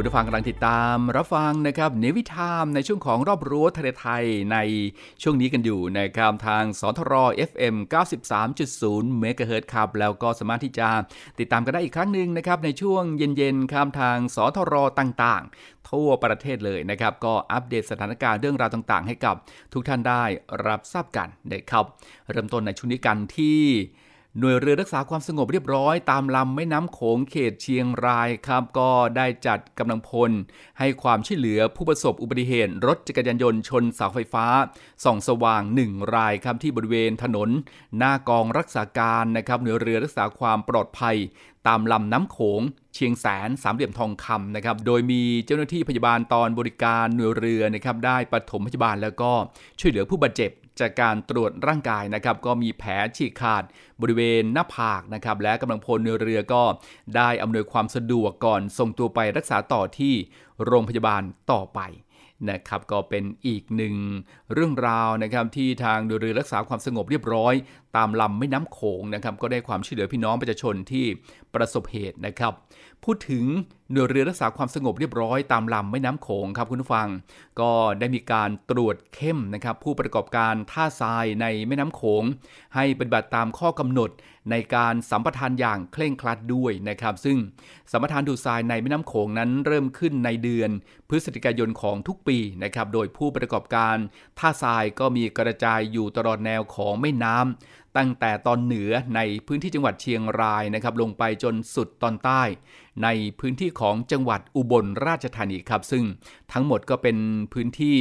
คุณผู้ฟังกำลังติดตามรับฟังนะครับเนวิทามในช่วงของรอบรั้วทะเลไทยในช่วงนี้กันอยู่นะครับทางสทร FM 93.0เมกะเฮิรตซ์ครับแล้วก็สามารถที่จะติดตามกันได้อีกครั้งหนึ่งนะครับในช่วงเย็นๆครับทางสทรต่างๆ ทั่วประเทศเลยนะครับก็อัปเดตสถานการณ์เรื่องราวต่างๆ ให้กับทุกท่านได้รับทราบกันนะครับเริ่มต้นในช่วงนี้กันที่ หน่วยเรือรักษาความสงบเรียบร้อยตามลำแม่น้ำโขงเขตเชียงรายครับก็ได้จัดกำลังพล ให้ความช่วยเหลือผู้ประสบอุบัติเหตุรถจักรยานยนต์ชนเสาไฟฟ้าส่องสว่างหนึ่งรายครับที่บริเวณถนน หน้ากองรักษาการนะครับหน่วยเรือรักษาความปลอดภัย ตามลำน้ำโขงเชียงแสนสามเหลี่ยมทองคำนะครับ โดยมีเจ้าหน้าที่พยาบาลตอนบริการหน่วยเรือนะครับได้ปฐมพยาบาลแล้วก็ช่วยเหลือผู้บาดเจ็บ จากการตรวจร่างกายนะครับก็มีแผลฉีกขาดบริเวณหน้าผากนะครับและกำลังพลเรือก็ได้อำนวยความสะดวกก่อนส่งตัวไปรักษาต่อที่โรงพยาบาลต่อไปนะครับก็เป็นอีกหนึ่งเรื่องราวนะครับที่ทางเรือรักษาความสงบเรียบร้อย ตามลำแม่น้ำโขงนะครับก็ได้ความช่วยเหลือพี่น้องประชาชนที่ประสบเหตุนะครับ พูดถึงหน่วยเรือรักษาความสงบเรียบร้อยตามลำแม่น้ำโขงครับคุณผู้ฟัง ก็ได้มีการตรวจเข้มนะครับ ผู้ประกอบการท่าทรายในแม่น้ำโขง ให้ปฏิบัติตามข้อกำหนดในการสัมปทานอย่างเคร่งครัดด้วยนะครับ ซึ่งสัมปทานดูดทรายในแม่น้ำโขงนั้นเริ่มขึ้นในเดือน พฤศจิกายนของทุกปีนะครับ โดยผู้ประกอบการท่าทรายก็มีกระจายอยู่ตลอดแนวของแม่น้ำ ตั้งแต่ตอนเหนือในพื้นที่จังหวัดเชียงรายนะครับลงไปจนสุดตอนใต้ ในพื้นที่ของจังหวัดอุบลราชธานีครับซึ่งทั้งหมดก็เป็นพื้นที่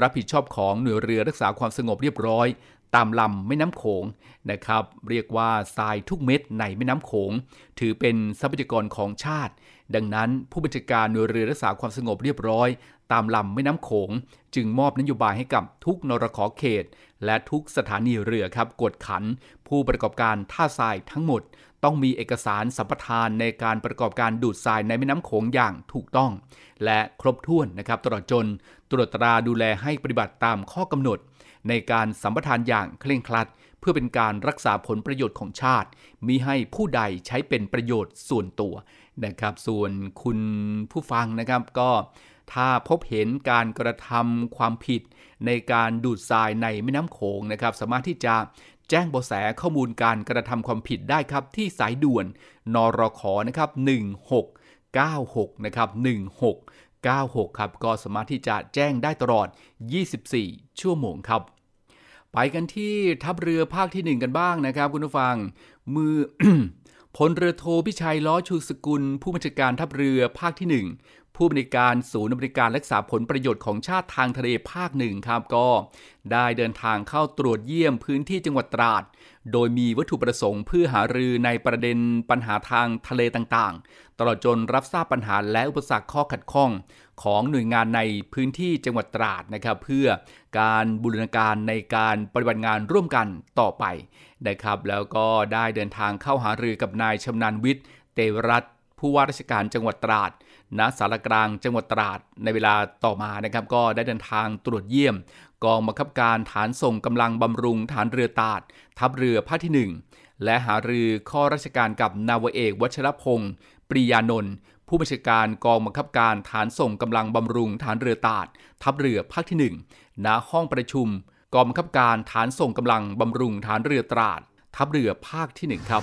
รับผิดชอบของหน่วยเรือรักษาความสงบเรียบร้อยตามลำแม่น้ำโขงนะครับเรียกว่าทรายทุกเม็ดในแม่น้ำโขง ถือเป็นทรัพยากรของชาติ ดังนั้นผู้บัญชาการหน่วยเรือรักษาความสงบเรียบร้อย ตามลำแม่น้ำโขง จึงมอบนโยบายให้กับทุกนรขอเขต และทุกสถานีเรือครับกดขัน ผู้ประกอบการท่าทรายทั้งหมด ต้องมีเอกสารสัมปทานในการประกอบการดูดทรายในแม่น้ำโขงอย่างถูกต้อง และครบถ้วนนะครับตลอดจนตรวจตราดูแลให้ปฏิบัติตามข้อกำหนด ในการสัมปทานอย่างเคร่งครัดเพื่อเป็นการรักษาผลประโยชน์ของชาติ มิให้ผู้ใดใช้เป็นประโยชน์ส่วนตัวนะครับ ส่วนคุณผู้ฟังนะครับก็ ถ้าพบเห็นการกระทำความผิดในการดูดทรายในแม่น้ำโขงนะครับ สามารถที่จะแจ้งเบาะแสข้อมูลการกระทำความผิดได้ครับที่สายด่วน นรขนะครับ 1696 นะครับ 1696 ครับ ก็สามารถที่จะแจ้งได้ตลอด 24 ชั่วโมงครับ ไปกันที่ทัพเรือภาคที่ 1 กันบ้างนะครับ คุณผู้ฟัง มือพลเรือโทพิชัยล้อชูสกุล ผู้บัญชาการทัพเรือภาคที่ 1 ผู้บริการศูนย์บริการรักษาผลประโยชน์ของชาติทางทะเลภาคหนึ่งครับก็ได้เดินทางเข้าตรวจเยี่ยมพื้นที่จังหวัดตราด โดยมีวัตถุประสงค์เพื่อหารือในประเด็นปัญหาทางทะเลต่างๆ ตลอดจนรับทราบปัญหาและอุปสรรคข้อขัดข้อง ของหน่วยงานในพื้นที่จังหวัดตราดนะครับเพื่อการบูรณาการในการปฏิบัติงานร่วมกันต่อไปนะครับแล้วก็ได้เดินทางเข้าหารือกับนายชำนาญวิทย์ เตวรัตผู้ว่าราชการจังหวัดตราด ณสารกลางจังหวัดตราดในเวลาต่อมานะครับก็ได้เดินทางตรวจเยี่ยม กองบังคับการฐานส่งกำลังบำรุงฐานเรือตาด ทัพเรือภาคที่ 1 และหารือข้อราชการกับนาวเอกวัชรพงศ์ปริยานนท์ผู้บัญชาการกองบังคับการฐานส่งกำลังบำรุงฐานเรือตาด ทัพเรือภาคที่1ณห้องประชุม กองบังคับการฐานส่งกำลังบำรุงฐานเรือตราด ทัพเรือภาคที่ 1 ครับ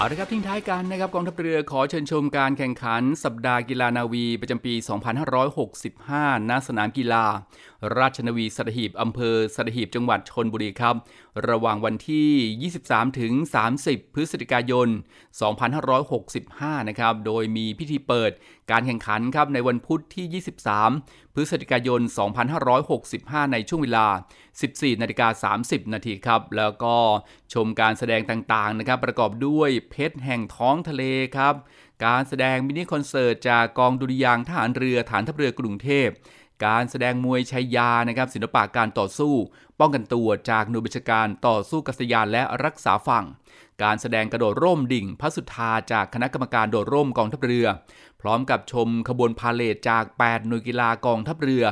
เอาละครับทิ้งท้ายกันนะครับกองทัพเรือขอเชิญชมการแข่งขันสัปดาห์กีฬานาวีประจำปี 2565 ณ สนามกีฬา ราชนาวีสัตหีบอำเภอสัตหีบจังหวัดชนบุรีครับ ระหว่างวันที่ 23 ถึง 30 พฤศจิกายน 2565 นะครับ โดยมีพิธีเปิดการแข่งขันครับในวันพุธที่ 23พฤศจิกายน 2565 ในช่วงเวลา 14นาฬิกา30 นาทีครับ แล้วก็ชมการแสดงต่างๆนะครับ ประกอบด้วยเพชรแห่งท้องทะเลครับ การแสดงมินิคอนเสิร์ตจากกองดุริยางทหารเรือฐานทัพเรือกรุงเทพ การแสดงมวยชัยยานะครับศิลปะการต่อสู้ ป้องกันตัวจากหน่วยบัญชาการต่อสู้กัษยานและรักษาฝั่งการแสดงกระโดดร่มดิ่งพระสุธาจากคณะกรรมการโดดร่มกองทัพเรือ พร้อมกับชมขบวนพาเลทจาก 8 หน่วยกีฬากองทัพเรือ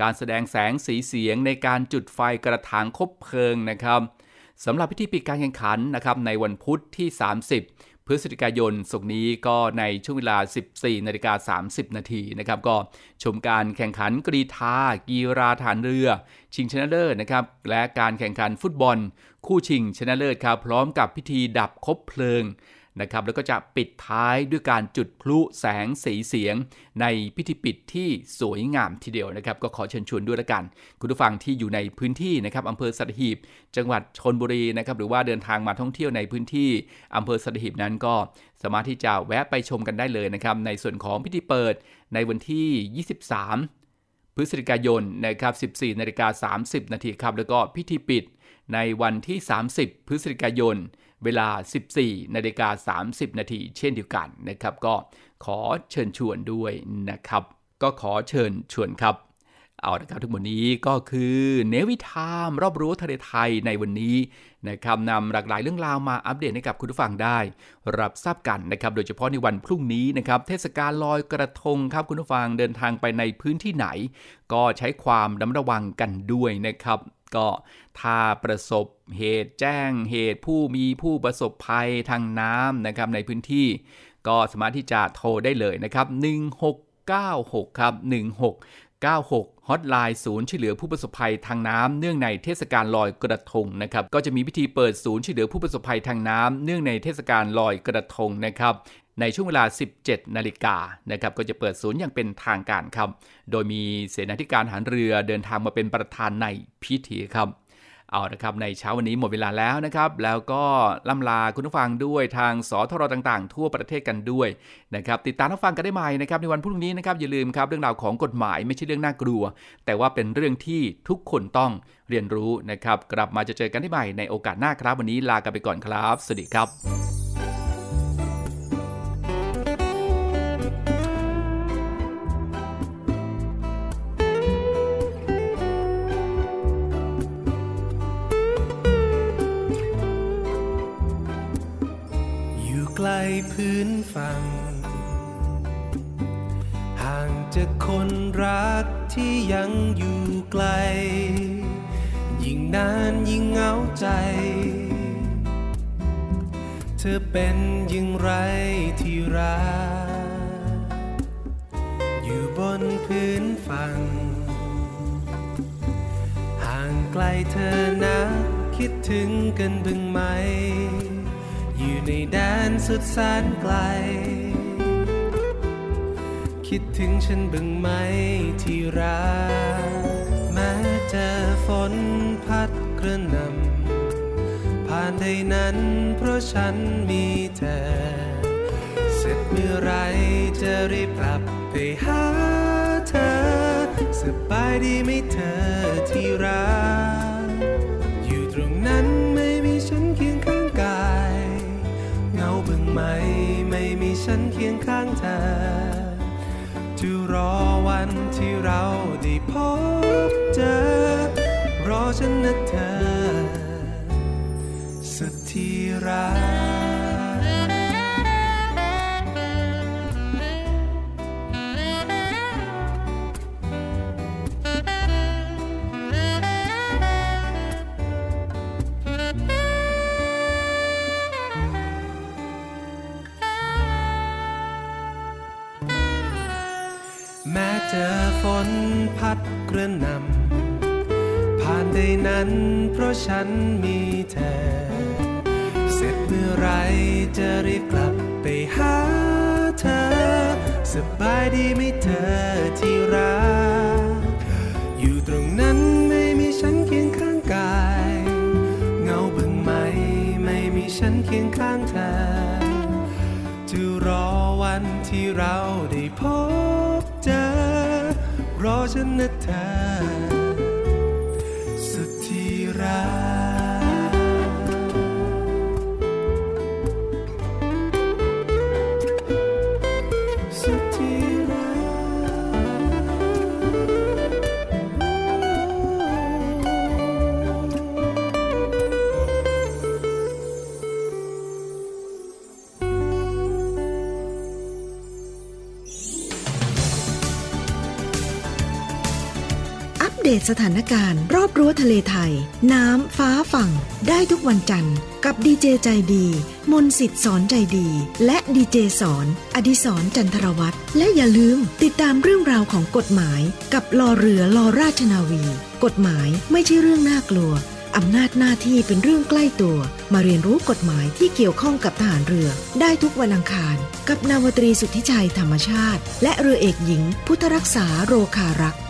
การแสดงแสงสีเสียงในการจุดไฟกระถางคบเพลิงนะครับสำหรับพิธีปิดการแข่งขันนะครับในวันพุธที่ 30 พฤศจิกายนศกนี้ก็ในช่วงเวลา 14นาฬิกา30 นาทีนะครับ ก็ชมการแข่งขันกรีธากีราฐานเรือ ชิงชนะเลิศนะครับ และการแข่งขันฟุตบอล คู่ชิงชนะเลิศครับ พร้อมกับพิธีดับคบเพลิง นะครับแล้วก็จะปิดท้ายด้วยการจุดพลุแสงสีเสียง ในพิธีปิดที่สวยงามทีเดียวนะครับ ก็ขอเชิญชวนด้วยละกัน คุณผู้ฟังที่อยู่ในพื้นที่นะครับอำเภอสัตหีบ จังหวัดชนบุรีนะครับหรือว่าเดินทางมาท่องเที่ยวในพื้นที่อำเภอสัตหีบนั้นก็สามารถที่จะแวะไปชมกันได้เลยนะครับในส่วนของพิธีเปิดในวันที่ 23 พฤศจิกายนนะครับ 14นาฬิกา30นาทีครับแล้วก็พิธีปิดในวันที่ 30 พฤศจิกายน เวลา 14นาฬิกา30 นาทีเช่นเดียวกันนะครับ ก็ขอเชิญชวนด้วยนะครับ ก็ขอเชิญชวนครับ เอาละครับทั้งหมดนี้ก็คือเนวิทามรอบรู้ทะเลไทยในวันนี้นะครับนำหลากหลายเรื่องราวมาอัปเดตให้กับคุณผู้ฟังได้ รับทราบกันนะครับโดยเฉพาะในวันพรุ่งนี้นะครับเทศกาลลอยกระทงครับคุณผู้ฟังเดินทางไปในพื้นที่ไหน ก็ใช้ความระมัดระวังกันด้วยนะครับ ก็ถ้าประสบเหตุแจ้งเหตุผู้มีผู้ประสบภัยทางน้ำนะครับในพื้นที่ ก็สามารถที่จะโทรได้เลยนะครับ 1696 ครับ 1696 ฮอตไลน์ศูนย์ช่วยเหลือผู้ประสบภัยทางน้ำเนื่องในเทศกาลลอยกระทงนะครับก็จะมีพิธีเปิดศูนย์ช่วยเหลือผู้ประสบภัยทางน้ำเนื่องในเทศกาลลอยกระทงนะครับ ในช่วงเวลา 17 นาฬิกานะครับก็จะเปิดศูนย์อย่างเป็นทางการครับ โดยมีเสนาธิการหารเรือเดินทางมาเป็นประธานในพิธีครับเอาละครับในเช้าวันนี้หมดเวลาแล้วนะครับ แล้วก็ล่ำลาคุณผู้ฟังด้วยทางสทรต่างๆ ทั่วประเทศกันด้วยนะครับติดตามรับฟังกันได้ใหม่นะครับในวันพรุ่งนี้นะครับอย่าลืมครับเรื่องราวของกฎหมายไม่ใช่เรื่องน่ากลัว แต่ว่าเป็นเรื่องที่ทุกคนต้องเรียนรู้นะครับ กลับมาจะเจอกันได้ใหม่ในโอกาสหน้าครับวันนี้ลากันไปก่อนครับ สวัสดีครับ ลพื้นฝั่ง ห่างจากคนรักที่ยังอยู่ไกล ยิ่งนานยิ่งเหงาใจ เธอเป็นย่างไรที่รัก อยู่บนพื้นฝั่ง ห่างไกลเธอนะ คิดถึงกันบ้างไหม อยู่ในแดนสุดแสนไกล คิดถึงฉันบ้างไหมที่รัก แม้เจอฝนพัดกระหนำผ่านใดนั้นเพราะฉันมีเธอ เสร็จเมื่อไรจะรีบกลับไปหาเธอ สบายดีไหมเธอที่รัก อยู่ตรงนั้น ไหม ไม่มีฉันเคียงข้างเธอ จะรอวันที่เราได้พบเจอ รอฉันนะเธอ สุดที่รัก นพัดกระนำผ่านใดนั้นเพราะฉันมีเธอ เสร็จเมื่อไรจะรีบกลับไปหาเธอ สบายดีไหมเธอที่รัก อยู่ตรงนั้นไม่มีฉันเคียงข้างกาย เงาบึงไหมไม่มีฉันเคียงข้างเธอ จะรอวันที่เราได้พบ รอฉันนะเธ ตสถานการณ์ รอบรั้วทะเลไทย น้ำฟ้าฝั่ง ได้ทุกวันจันทร์ กับดีเจใจดี มนสิทธิ์สอนใจดี และดีเจสอน อดิสรจันทรวัตรและอย่าลืมติดตามเรื่องราวของกฎหมาย กับลอเรือลอราชนาวี กฎหมายไม่ใช่เรื่องน่ากลัวอำนาจหน้าที่เป็นเรื่องใกล้ตัว มาเรียนรู้กฎหมายที่เกี่ยวข้องกับทหารเรือ ได้ทุกวันอังคาร กับนาวตรีสุทธิชัยธรรมชาติ และเรือเอกหญิง พุทธรักษาโรคารักษ์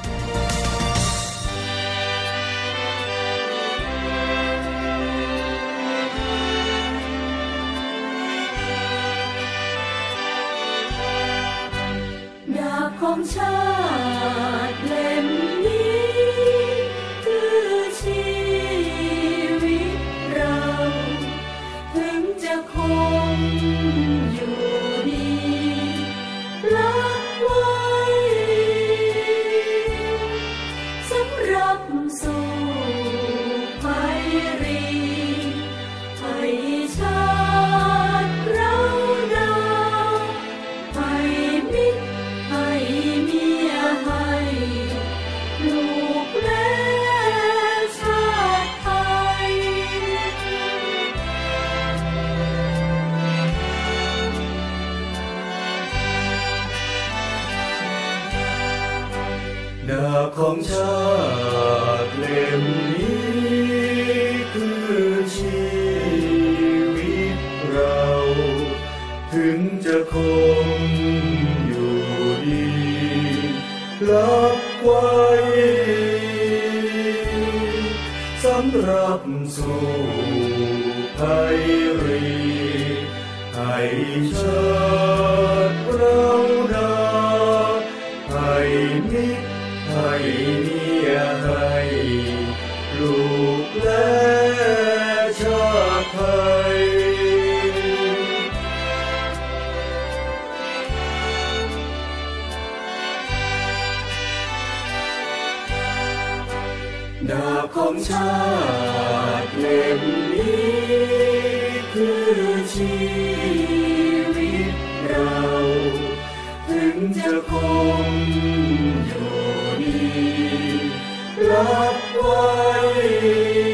ของชาติเล่มนี้คือชีวิตเรา ถึงจะคงอยู่ดีรับไว้สำหรับสู่ภัยรีให้ชาติเรา ชาติเล่มนี้คือชีวิตเรา ถึงจะคงอยู่นี้รับไว้